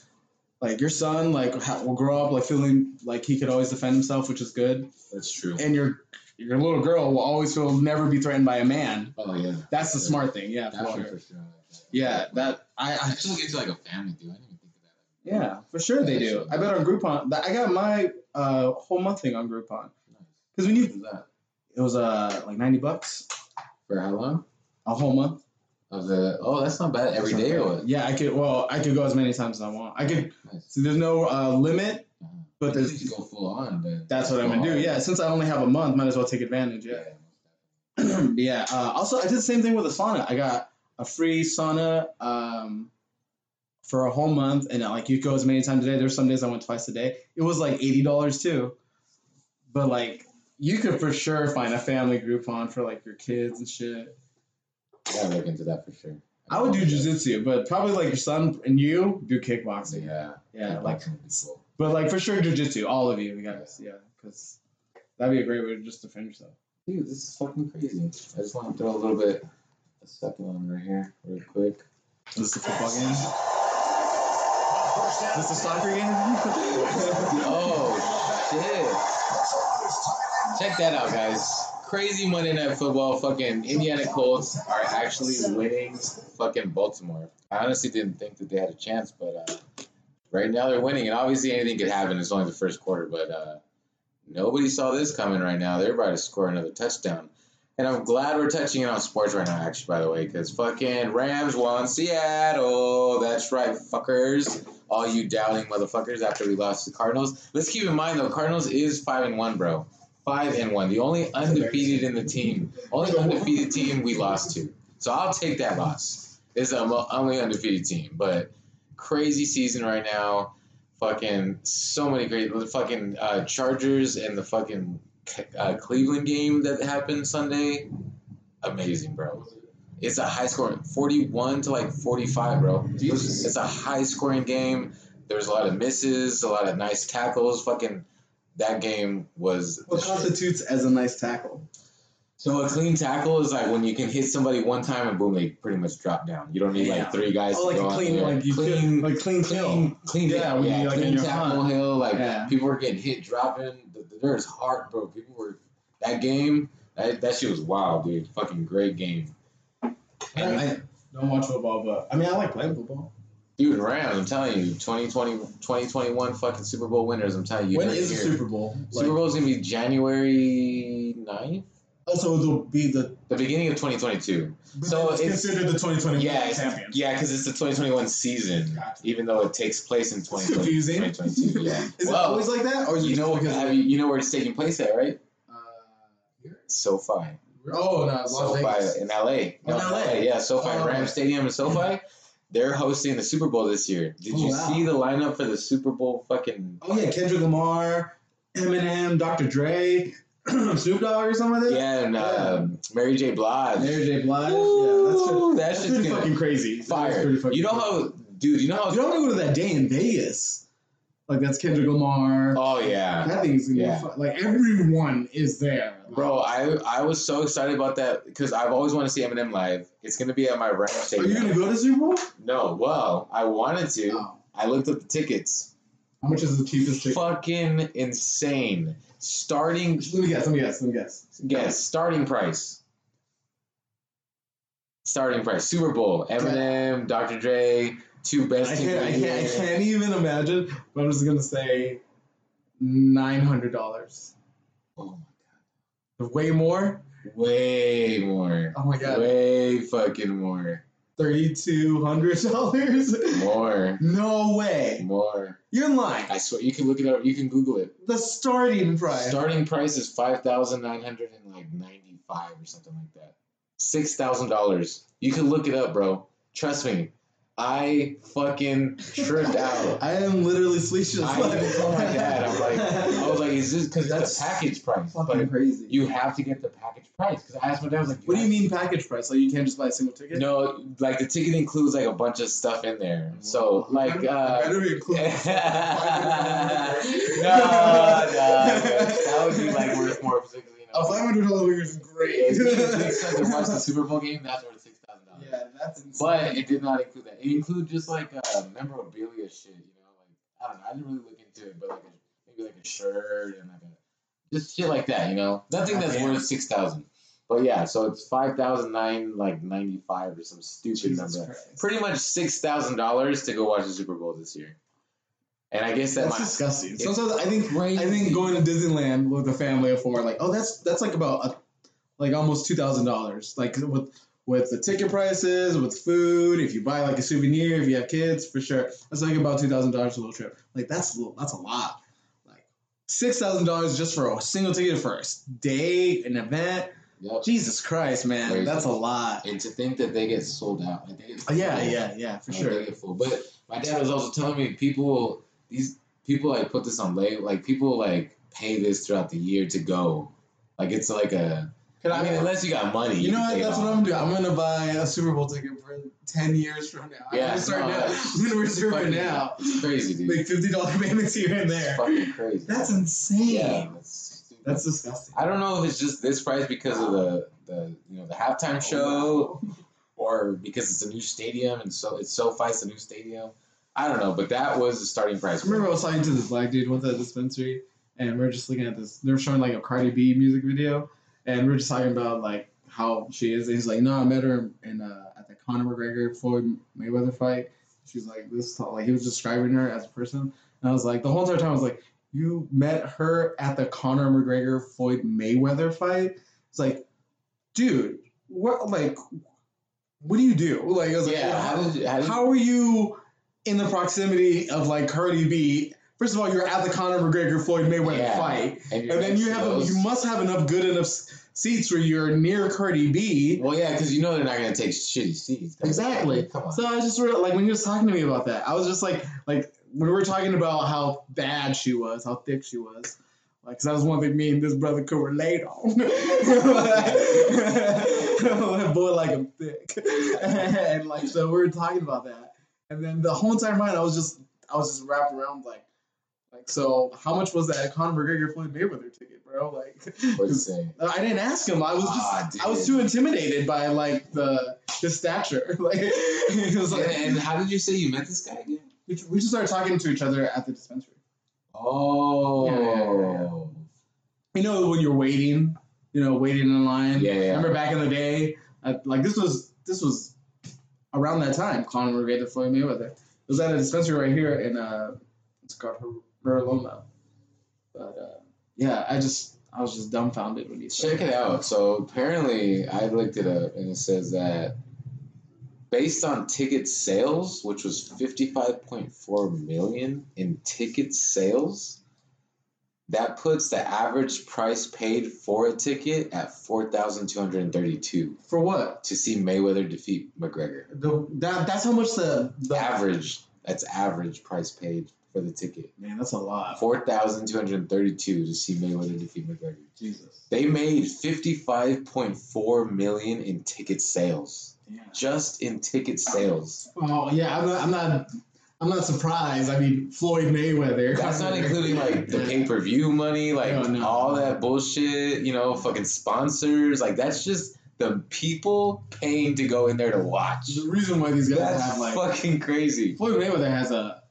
like your son like will grow up like feeling like he could always defend himself, which is good, That's true. and your your little girl will always feel never be threatened by a man. Oh yeah. That's the smart thing. Yeah, for sure. for sure. I like that. Yeah, that I, I I still get to like a family, dude. I didn't even think of that. Yeah, for sure they do. I bet on Groupon. I got my uh, whole month thing on Groupon because when you it was uh like ninety bucks For how long? a whole month. Of the oh, that's not bad. Every day or what? Yeah, I could. Well, I could go as many times as I want. I could. Nice. See, there's no uh, limit, Uh-huh. but You there's. go full on. But That's what I'm gonna do. Yeah, since I only have a month, might as well take advantage. Yeah. yeah. Uh, also, I did the same thing with a sauna. I got a free sauna um, for a whole month, and uh, like you go as many times a day. There's some days I went twice a day. It was like eighty dollars too, but like you could for sure find a family Groupon for like your kids and shit. Yeah, I gotta look into that for sure. I would do jujitsu, but probably like your son and you do kickboxing. Yeah. Yeah, like, Kickboxing would be cool. but like for sure jujitsu, all of you we guys, yeah, because that'd be a great way to just defend yourself. Dude, this is fucking crazy. I just want to throw a little bit, a second one right here, real quick. Is this a football game? Is this a soccer game? Oh shit! Check that out, guys. Crazy Monday Night Football. Fucking Indiana Colts are actually winning fucking Baltimore. I honestly didn't think that they had a chance, but uh, Right now they're winning, and obviously anything could happen. It's only the first quarter, but uh, nobody saw this coming. Right now, they're about to score another touchdown, and I'm glad we're touching it on sports right now. Actually, by the way, because fucking Rams won Seattle. That's right, fuckers. All you doubting motherfuckers after we lost to the Cardinals. Let's keep in mind though, Cardinals is five and one, bro. Five and one. The only undefeated in the team, only undefeated team we lost to. So I'll take that loss. It's the only undefeated team, but crazy season right now. Fucking so many great the fucking uh, Chargers and the fucking uh, Cleveland game that happened Sunday. Amazing, bro. It's a high scoring, forty-one to like forty-five, bro. Jesus. It's a high scoring game. There was a lot of misses, a lot of nice tackles. Fucking that game was. What constitutes as a nice tackle? So a clean tackle is like when you can hit somebody one time and boom, they pretty much drop down. You don't need Yeah. like three guys. Oh, to like go clean, like you clean, like clean kill. clean, clean. Yeah, Yeah, yeah, you, like, clean tackle hunt. hill. Like Yeah. people were getting hit, dropping. Th- th- There's heart, bro. People were that game. That, that shit was wild, dude. Fucking great game. And I don't watch football, but I mean, I like playing football. Dude, Rams. I'm telling you, 2020, 2021 fucking Super Bowl winners. I'm telling you. when is the. Super Bowl? Super Bowl's gonna be January 9th? Also, it'll be the the beginning of 2022. So it's it's- considered the 2021 Yeah, champions. yeah, because it's the 2021 season, Gotcha. even though it takes place in 2020, confusing. 2022. Yeah. Is it always like that, or is you know, because have you, you know where it's taking place at, right? uh, here? SoFi. Oh no, Las SoFi Vegas. in LA. Oh, in LA. Yeah, SoFi Oh, Rams okay. Stadium in SoFi. They're hosting the Super Bowl this year. Did Oh, you wow. see the lineup for the Super Bowl? Fucking Oh yeah, Kendrick Lamar, Eminem, Dr. Dre, Snoop Dogg or something like that. yeah, and um, Mary J. Blige. Mary J. Blige. Ooh, yeah, that's, that that's shit's pretty fucking crazy. Fire. pretty fucking You know how, dude? You know how? You don't want to go to that day in Vegas. Like that's Kendrick Lamar. Oh yeah. That thing's gonna Yeah. be fun. Like everyone is there. Bro, I I was so excited about that because I've always wanted to see Eminem live. It's gonna be at my Rams Are you gonna go to Super Bowl? No, well, I wanted to. Oh. I looked up the tickets. How much is the cheapest ticket? Fucking insane. Starting Let me guess. Let me guess. Let me guess. guess starting price. Starting price. Super Bowl. Eminem, Dr. Dre, two best I can't. I can't. I can't even imagine. But I'm just gonna say nine hundred dollars. Oh my god. Way more. way more. Oh my god. Way fucking more. Thirty-two hundred dollars. More. No way. More. You're lying. I swear you can look it up. You can Google it. The starting price. Starting price is five thousand nine hundred and like ninety five or something like that. Six thousand dollars. You can look it up, bro. Trust me. I fucking tripped out. I am literally speechless. I even told my dad, I'm like, I was like, is this because That's package price? fucking But crazy. you have to get the package price. Because I asked my dad, I was like, what do you mean package price? Like you can't just buy a single ticket? No, like the ticket includes like a bunch of stuff in there. So like, uh, better include. no, no, that would be like worth more. Because, you know, A five hundred dollar is great. Yeah, if you to watch the Super Bowl game, that's worth six thousand dollars. yeah, that's insane. But it did not include that. It included just like uh, memorabilia shit, you know, like I don't know. I didn't really look into it, but like a, maybe like a shirt and like a just shit like that, you know. Nothing that's worth six thousand. But yeah, so it's five thousand nine like ninety five or some stupid Jesus number. Christ. Pretty much six thousand dollars to go watch the Super Bowl this year. And I guess that That's might disgusting. Sometimes I think crazy. I think going to Disneyland with a family of four, like, oh, that's that's like about a, like almost two thousand dollars. Like with with the ticket prices, with food, if you buy like a souvenir, if you have kids, for sure, that's like about two thousand dollars a little trip. Like that's a little, that's a lot. Like six thousand dollars just for a single ticket for a s- day, an event. Yep. Jesus Christ, man, Crazy. that's a lot. And to think that they get sold out, like they get Oh, yeah, sold yeah, yeah, for Like, sure. They get full. But my dad was also telling me people these people like put this on late like people like pay this throughout the year to go. Like it's like a I mean unless you got money. You know what? That's what. I'm gonna do. I'm gonna buy a Super Bowl ticket for ten years from now. I'm Yeah, gonna start no, now. I'm gonna reserve it now. It's crazy, dude. Make fifty dollar payments here and It's there. fucking crazy. That's insane. yeah, that's. That's disgusting. I don't know if it's just this price because of the the you know the halftime oh, show or because it's a new stadium and so it's so it's a new stadium. I don't know, but that was the starting price. I remember I was talking to this black dude once at a dispensary, and we are just looking at this. They were showing like a Cardi B music video, and we are just talking about like how she is. And he's like, "No, I met her in uh, at the Conor McGregor Floyd Mayweather fight. She's like this tall. Like he was describing her as a person, and I was like, the whole entire time I was like, you met her at the Conor McGregor Floyd Mayweather fight. It's like, dude, what like, what do you do? Like, I was like, Yeah, how did how did- how are you in the proximity of like Cardi B? First of all, you're at the Conor McGregor Floyd Mayweather Yeah. fight, you're and then you have those- you must have enough good enough seats where you're near Cardi B. Well, yeah, because you know they're not gonna take shitty seats. Exactly. Come on. So I just re- like when he was talking to me about that, I was just like, like when we were talking about how bad she was, how thick she was, like, cause that was one thing me and this brother could relate on. boy like I'm thick, and like so we were talking about that, and then the whole entire night I was just I was just wrapped around like. Like so, how much was that Conor McGregor Floyd Mayweather ticket, bro? Like, What'd you say? I didn't ask him. I was just Ah, I was too intimidated by like the the stature. Like it was And, like and how did you say you met this guy again? we, we just started talking to each other at the dispensary. Oh. Yeah, You know when you're waiting, you know waiting in line. Yeah, yeah. Remember back in the day, I, like this was this was around that time. Conor McGregor, Floyd Mayweather. It was at a dispensary right here in uh, it's called Merloma. But uh, yeah, I just I was just dumbfounded when he said Check it out. So apparently, I looked it up, and it says that based on ticket sales, which was fifty-five point four million in ticket sales, that puts the average price paid for a ticket at four thousand two hundred and thirty-two For what? to see Mayweather defeat McGregor. The, that that's how much the, the Average. That's average price paid for the ticket. Man, that's a lot. Four thousand two hundred thirty-two to see Mayweather defeat McGregor. Jesus. They made fifty-five point four million in ticket sales, Yeah. just in ticket sales. Oh yeah, I'm not. I'm not. I'm not surprised. I mean, Floyd Mayweather. That's not including like the pay-per-view money, like No, no. all that bullshit. You know, fucking sponsors. Like that's just the people paying to go in there to watch. The reason why these guys That's have like fucking crazy. Floyd Mayweather has a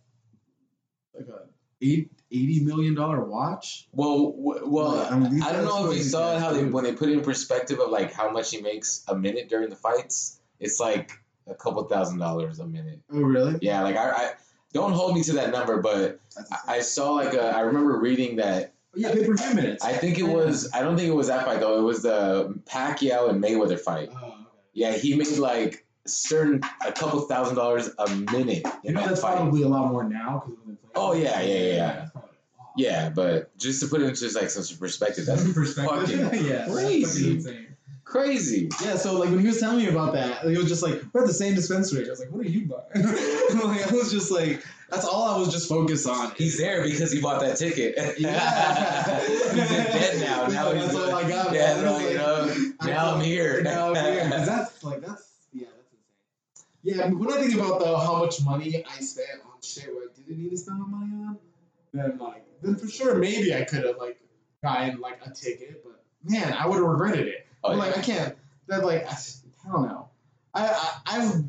eight eighty million dollar watch. Well, well, Like, I mean, I don't know if you saw how they when they put it in perspective of like how much he makes a minute during the fights. It's like a couple thousand dollars a minute. Oh really? Yeah, like I, I don't hold me to that number, but I, I saw like a, I remember reading that. yeah, pay per view minutes. I think it was. I don't think it was that fight though. It was the Pacquiao and Mayweather fight. Oh, okay. Yeah, he made like certain a couple thousand dollars a minute You know that's fight. probably a lot more now because when they. Oh, yeah, yeah, yeah, yeah. That's probably a lot. Yeah, but just to put it into just like some perspective, that's perspective. fucking yeah, crazy. fucking crazy. Yeah, so like when he was telling me about that, he was just like, "We're at the same dispensary." I was like, "What are you buying?" like, I was just like, "That's all I was just focused on." He's there because he bought that ticket. Yeah. he's in debt now. Now he's all I got, Yeah, man. bro, you like- know. Now I'm here. Now I'm here. that's like that's yeah, that's insane. Yeah, I mean, when I think about though how much money I spent on shit where I didn't need to spend my money on, then like then for sure maybe I could have like gotten like a ticket, but man, I would have regretted it. Oh, yeah. like I can't. That like I, I don't know. I, I I've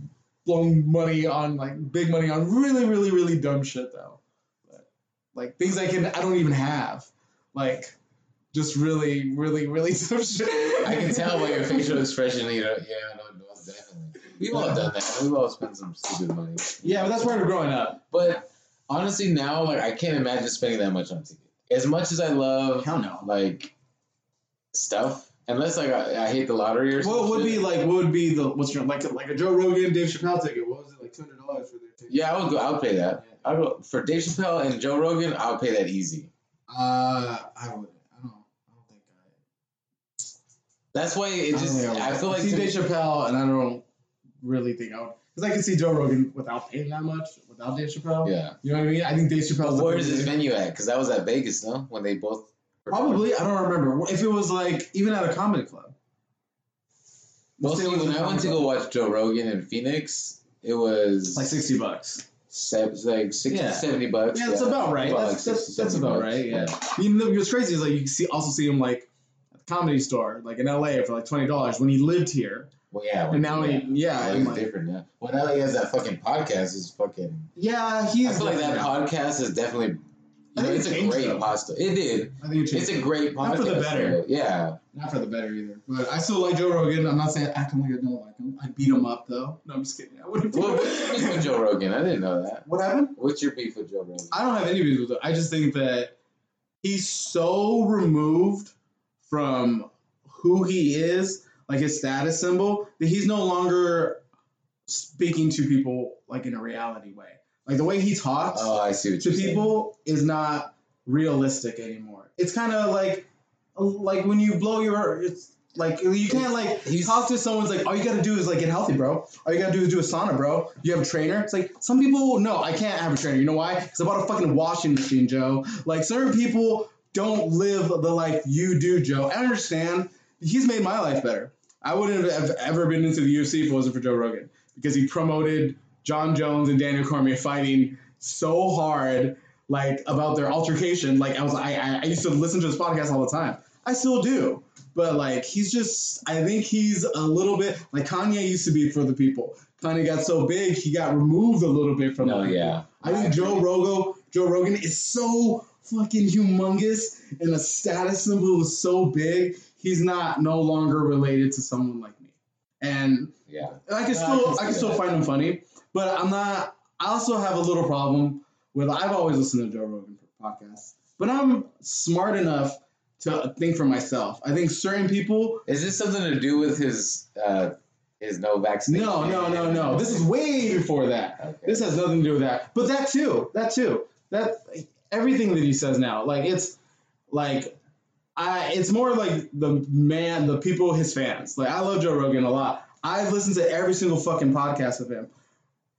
blown money on like big money on really really really dumb shit though, but, like things I can I don't even have, like just really really really dumb shit. I can tell by your facial expression. You know, yeah, no, no, definitely. We've all done that. We've all spent some stupid money. Yeah, but that's part of growing up. But honestly, now like I can't imagine spending that much on ticket. As much as I love Hell no. like stuff, unless like I, I hate the lottery or something. What would be like? What would be the what's your like a, like a Joe Rogan, Dave Chappelle ticket? What was it like? Two hundred dollars for their ticket. Yeah, I would go. I would pay that. I would for Dave Chappelle and Joe Rogan. I would pay that easy. Uh, I wouldn't. I don't. I don't think I. That's why it just. don't I feel like see Dave Chappelle, and I don't really think I would because I can see Joe Rogan without paying that much without Dave Chappelle. yeah. You know what I mean? I think Dave Chappelle. Where is this venue at? Because that was at Vegas, no? When they both. Probably. I don't remember if it was like even at a comedy club. Well, see, when I went to go watch Joe Rogan in Phoenix, it was like sixty bucks. se- it's like 60, Yeah. 70 bucks. Yeah, that's about right. About That's, like 60, that's 70 about bucks. right. Yeah. You know, what's crazy is like you can see also see him like at the comedy store, like in LA for like twenty dollars when he lived here, Well, yeah. and now yeah. he yeah, Well, like, different now. Well, now he has that fucking podcast. Is fucking. yeah, he's like that podcast is definitely I know, think it's it a great pasta. It did. I think it changed. It's a great podcast. Not for the better. Yeah. Not for the better either. But I still like Joe Rogan. I'm not saying acting like I don't like him. I beat him up though. No, I'm just kidding. I wouldn't. Well, what's your beef with Joe Rogan? I didn't know that. What happened? What's your beef with Joe Rogan? I don't have any beef with it. I just think that he's so removed from who he is, like his status symbol, that he's no longer speaking to people like in a reality way. Like the way he talks Oh, I see to you're saying. people is not realistic anymore. It's kind of like like when you blow your it's like you can't like He's- talk to someone's like all you gotta do is like get healthy, bro. All you gotta do is do a sauna, bro. You have a trainer. It's like some people no, I can't have a trainer. You know why? Because I bought a fucking washing machine, Joe. Like certain people don't live the life you do, Joe. I understand. He's made my life better. I wouldn't have ever been into the UFC if it wasn't for Joe Rogan because he promoted Jon Jones and Daniel Cormier fighting so hard, like about their altercation. Like I was, I, I, used to listen to his podcast all the time. I still do, but like he's just, I think he's a little bit like Kanye used to be for the people. Kanye got so big, he got removed a little bit from. No, the yeah. I think Joe Rogan, Joe Rogan is so fucking humongous, and the status symbol is so big. He's not no longer related to someone like me, and Yeah. I can No, I still can I can still that. find him funny, but I'm not. I also have a little problem with. I've always listened to Joe Rogan podcast, but I'm smart enough to think for myself. I think certain people. Is this something to do with his uh his no vaccine? No, no, no, no. This is way before that. Okay. This has nothing to do with that. But that too. That too. That everything that he says now, like it's like I it's more like the man, the people, his fans. Like I love Joe Rogan a lot. I've listened to every single fucking podcast of him.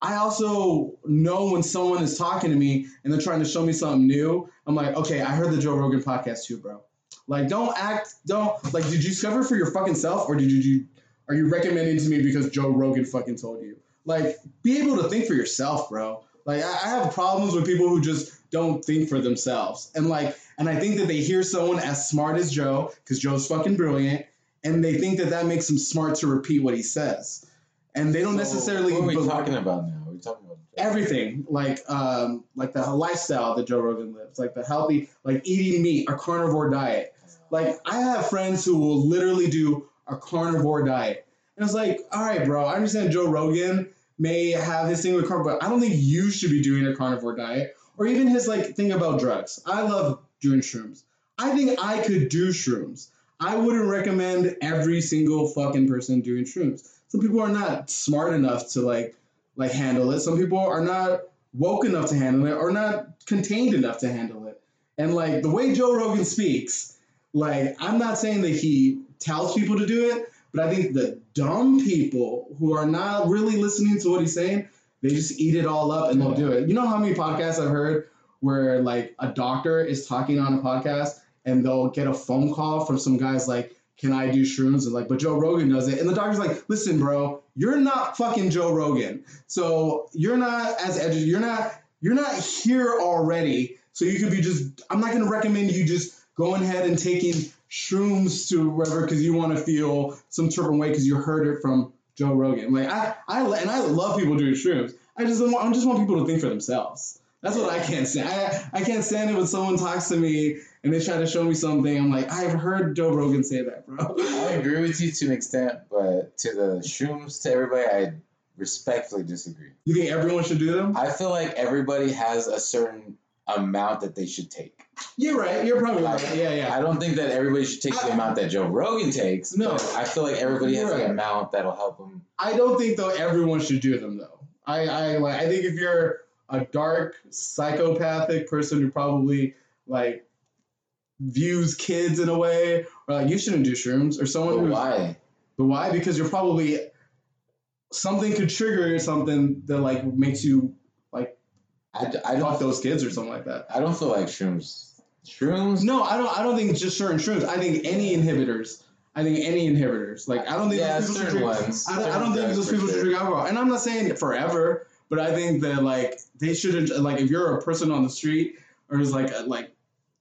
I also know when someone is talking to me and they're trying to show me something new. I'm like, okay, I heard the Joe Rogan podcast too, bro. Like, don't act, don't like. Did you discover for your fucking self, or did you? Are you recommending to me because Joe Rogan fucking told you? Like, be able to think for yourself, bro. Like, I, I have problems with people who just don't think for themselves, and like, and I think that they hear someone as smart as Joe, because Joe's fucking brilliant, and they think that that makes him smart to repeat what he says, and they don't So, necessarily. What are we believe- talking about now? We're talking about everything like um like the lifestyle that Joe Rogan lives, like the healthy, like eating meat, a carnivore diet. Like I have friends who will literally do a carnivore diet, and it's like, all right, bro, I understand Joe Rogan may have his thing with carnivore, but I don't think you should be doing a carnivore diet, or even his like thing about drugs. I love doing shrooms. I think I could do shrooms. I wouldn't recommend every single fucking person doing shrooms. Some people are not smart enough to like like handle it. Some people are not woke enough to handle it or not contained enough to handle it. And like the way Joe Rogan speaks, like I'm not saying that he tells people to do it, but I think the dumb people who are not really listening to what he's saying, they just eat it all up and they'll do it. You know how many podcasts I've heard where like a doctor is talking on a podcast and they'll get a phone call from some guys like, can I do shrooms? And like, but Joe Rogan does it. And the doctor's like, listen, bro, you're not fucking Joe Rogan. So you're not as educated, you're not, you're not here already. So you could be just, I'm not gonna recommend you just going ahead and taking shrooms to wherever because you want to feel some certain way because you heard it from Joe Rogan. Like I, I and I love people doing shrooms. I just want, I just want people to think for themselves. That's what I can't stand. I, I can't stand it when someone talks to me and they try to show me something. I'm like, I've heard Joe Rogan say that, bro. I agree with you to an extent, but to the shrooms, to everybody, I respectfully disagree. You think everyone should do them? I feel like everybody has a certain amount that they should take. You're right. You're probably right. Yeah, yeah. I don't think that everybody should take the amount that Joe Rogan takes. No. I feel like everybody has You're an amount that'll help them. I don't think though everyone should do them though. I, I like I think if you're a dark psychopathic person who probably like views kids in a way, or like you shouldn't do shrooms, or someone But who's why? But why? Because you're probably something could trigger something that like makes you like I, fuck don't. those kids or something like that. I don't feel like shrooms. Shrooms. No, I don't. I don't think just certain shrooms. I think any inhibitors. I think any inhibitors. Like I don't think yeah, those people should drink. ones. I don't, I don't think those people should drink alcohol. And I'm not saying forever, but I think that like they shouldn't. Like if you're a person on the street or is like a, like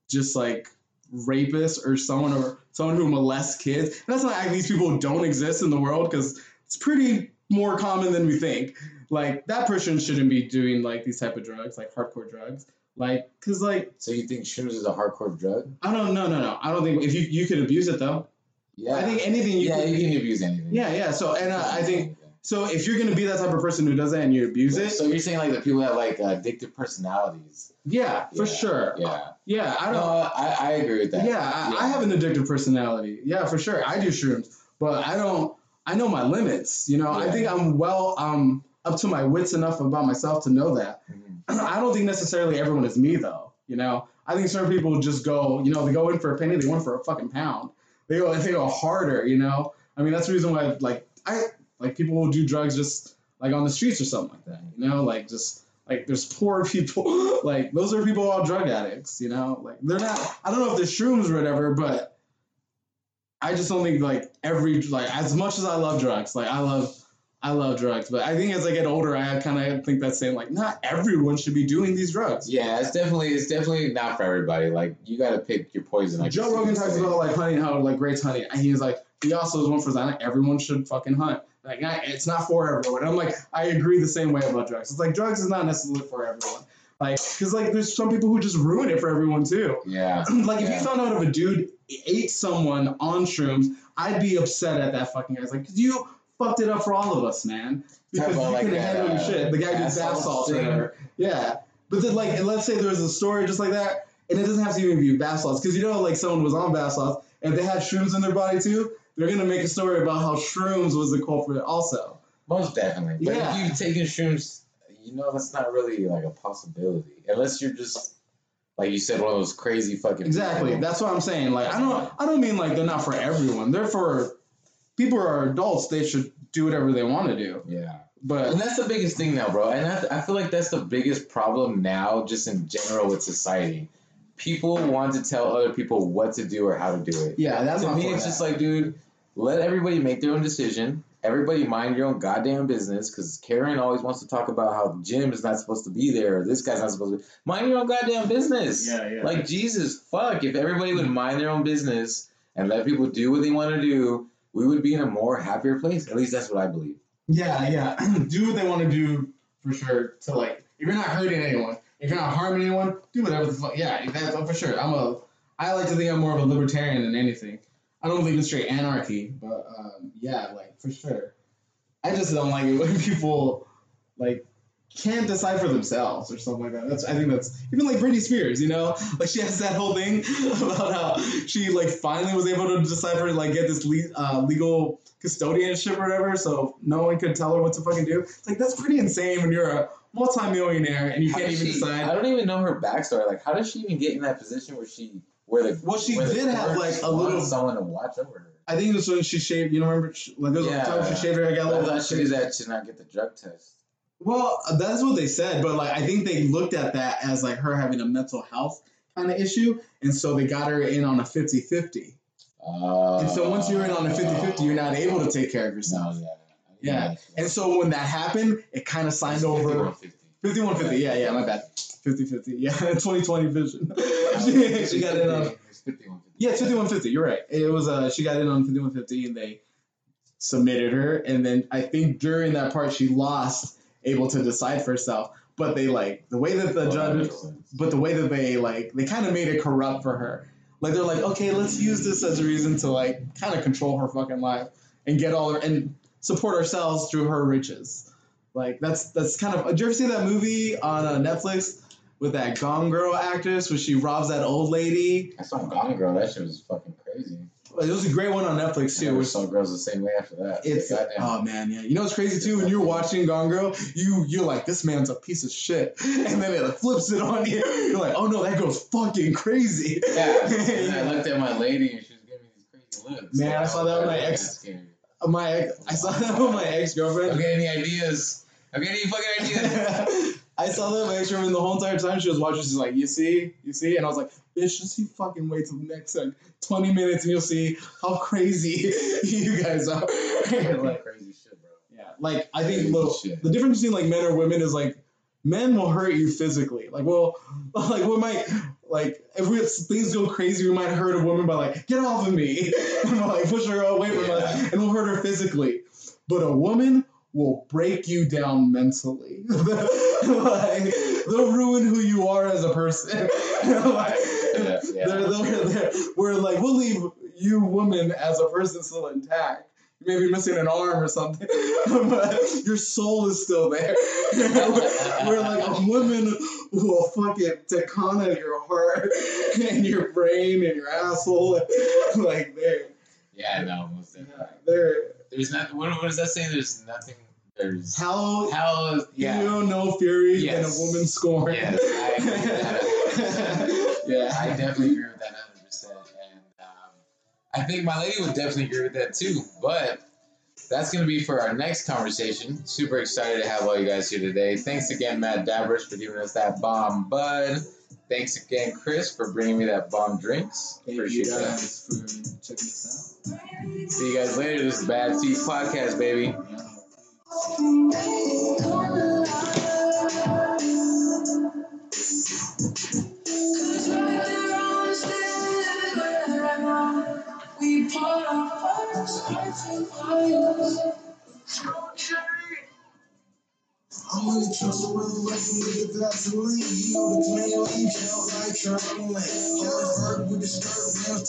just like rapist or someone or someone who molests kids. And that's not like these people don't exist in the world because it's pretty more common than we think. Like that person shouldn't be doing like these type of drugs, like hardcore drugs. Like, cause like So you think shrooms is a hardcore drug? I don't no no no I don't think if you you could abuse it though. Yeah. I think anything you yeah, could, you can abuse anything. yeah yeah. So and uh, I think so if you're gonna be that type of person who does that and you abuse it, So you're saying like the people that like uh, addictive personalities? yeah for Yeah, sure. Yeah. Yeah, I don't. I, I agree with that. Yeah, I, Yeah. I have an addictive personality. Yeah, for sure. I do shrooms, but I don't. I know my limits. You know, I think I'm well um up to my wits enough about myself to know that. Mhm. I don't think necessarily everyone is me though. You know, I think certain people just go. You know, they go in for a penny, they went for a fucking pound. They go, they go harder. You know, I mean that's the reason why like I like people will do drugs just like on the streets or something like that. You know, like just like there's poor people. like those are people all drug addicts. You know, like they're not. I don't know if they're shrooms or whatever, but I just don't think like every like as much as I love drugs, like I love. I love drugs, but I think as I get older, I kind of think that same like not everyone should be doing these drugs. Yeah, it's definitely it's definitely not for everybody. Like you got to pick your poison. Like Joe Rogan talks about like hunting, how like great hunting, and he's like he also is one for that. Everyone should fucking hunt. Like it's not for everyone. And I'm like I agree the same way about drugs. It's like drugs is not necessarily for everyone. Like because like there's some people who just ruin it for everyone too. Yeah. like if Yeah. you found out if a dude ate someone on shrooms, I'd be upset at that fucking guy. It's like you fucked it up for all of us, man. Because you like handle your uh, shit. The guy did bath salts or whatever. Yeah. But then like let's say there was a story just like that, and it doesn't have to even be bath salts, because you know like someone was on bath salts and they had shrooms in their body too, they're gonna make a story about how shrooms was the culprit also. Most definitely. But Yeah. if you've taken shrooms, you know that's not really like a possibility. Unless you're just like you said, one of those crazy fucking Exactly. people. That's what I'm saying. Like I don't I don't mean like they're not for everyone. They're for people who are adults, they should do whatever they want to do. Yeah. But And that's the biggest thing now, bro. And I, I feel like that's the biggest problem now, just in general with society. People want to tell other people what to do or how to do it. yeah, that's to not me, it's that. just like, dude, let everybody make their own decision. Everybody mind your own goddamn business. Because Karen always wants to talk about how Jim is not supposed to be there. Or this guy's not supposed to be. Mind your own goddamn business. Yeah, yeah. Like Jesus, fuck. If everybody would mind their own business and let people do what they want to do, we would be in a more happier place. At least that's what I believe. Yeah, yeah. do what they want to do for sure. To like, if you're not hurting anyone, if you're not harming anyone, do whatever the fuck. Yeah, that's for sure. I'm a. I like to think I'm more of a libertarian than anything. I don't believe in straight anarchy, but um, yeah, like for sure. I just don't like it when people like can't decide for themselves or something like that. That's I think that's even like Britney Spears, you know, like she has that whole thing about how she like finally was able to decipher like get this le- uh, legal custodianship or whatever, so no one could tell her what to fucking do. It's like that's pretty insane when you're a multimillionaire and you How can't even she- decide. I don't even know her backstory. Like, how does she even get in that position where she, where the Well, she did have, like, a little- someone to watch over her. I think it was when she shaved. You know, remember she- like there was Yeah. a time she shaved her. I got a I little. thought she did that to not get the drug test. Well, that's what they said, but like I think they looked at that as like her having a mental health kind of issue, and so they got her in on a 50-50. Uh, And so once you're in on a 50-50, you're not able to take care of No, yourself. yeah. Yeah. And so when that happened, it kind of signed over 5150. 51-50. Yeah, yeah, my bad. 50-50. Yeah, 2020 vision. she, she got in on It's 5150. Yeah, it's 5150. You're right. It was uh she got in on 5150 and they submitted her and then I think during that part she lost able to decide for herself. But they like the way that the Well, judge but the way that they like they kind of made it corrupt for her. Like they're like, "Okay, let's use this as a reason to like kind of control her fucking life and get all her and support ourselves through her riches." Like that's that's kind of. Did you ever see that movie on uh, Netflix with that Gone Girl actress where she robs that old lady? I saw Gone Girl. That shit was fucking crazy. It was a great one on Netflix too. where saw girls the same way after that. It's Goddamn. oh man, yeah. You know what's crazy too? When you're watching Gone Girl, you you're like, this man's a piece of shit, and then it flips it on you. You're like, oh no, that girl's fucking crazy. yeah. And I looked at my lady and she was giving me these crazy looks. Man, I saw that with my ex-. My ex, I saw that with my ex girlfriend. Okay, any ideas? Okay, any fucking ideas? I saw that my ex the whole entire time she was watching. She's like, you see, you see, and I was like, bitch, just you fucking wait till the next like twenty minutes and you'll see how crazy you guys are. like, crazy shit, bro. Yeah, like I think shit. the difference between like men or women is like men will hurt you physically. Like, well, like we might like if we things go crazy, we might hurt a woman by like get off of me and we'll like push her away from us, and we'll hurt her physically. But a woman will break you down mentally. like, they'll ruin who you are as a person. like, Yeah, yeah. They're, they're, they're, we're like, we'll leave you, woman, as a person still intact. You may be missing an arm or something, but your soul is still there. we're like, a woman will fucking at your heart and your brain and your asshole. like, they're, Yeah, no, most definitely. they're There's not. What, what does that say? There's nothing. There's how hell. Yeah. you know fury than a Yes. woman scorn. Yes, I agree with that. yeah. I definitely agree with that 100. percent And um, I think my lady would definitely agree with that too. But that's gonna be for our next conversation. Super excited to have all you guys here today. Thanks again, Matt Davers, for giving us that bomb bud. Thanks again, Chris, for bringing me that bomb drinks. Thank you Appreciate that. for checking us See you guys later. This is Bad Seeds Podcast, baby. out. Yeah. Cause right there on the stairs, we part our first hearts and I'm in the trouble with the rest of the Vaseline. You the clean lane, count like trampoline. Always hurt with the skirt, round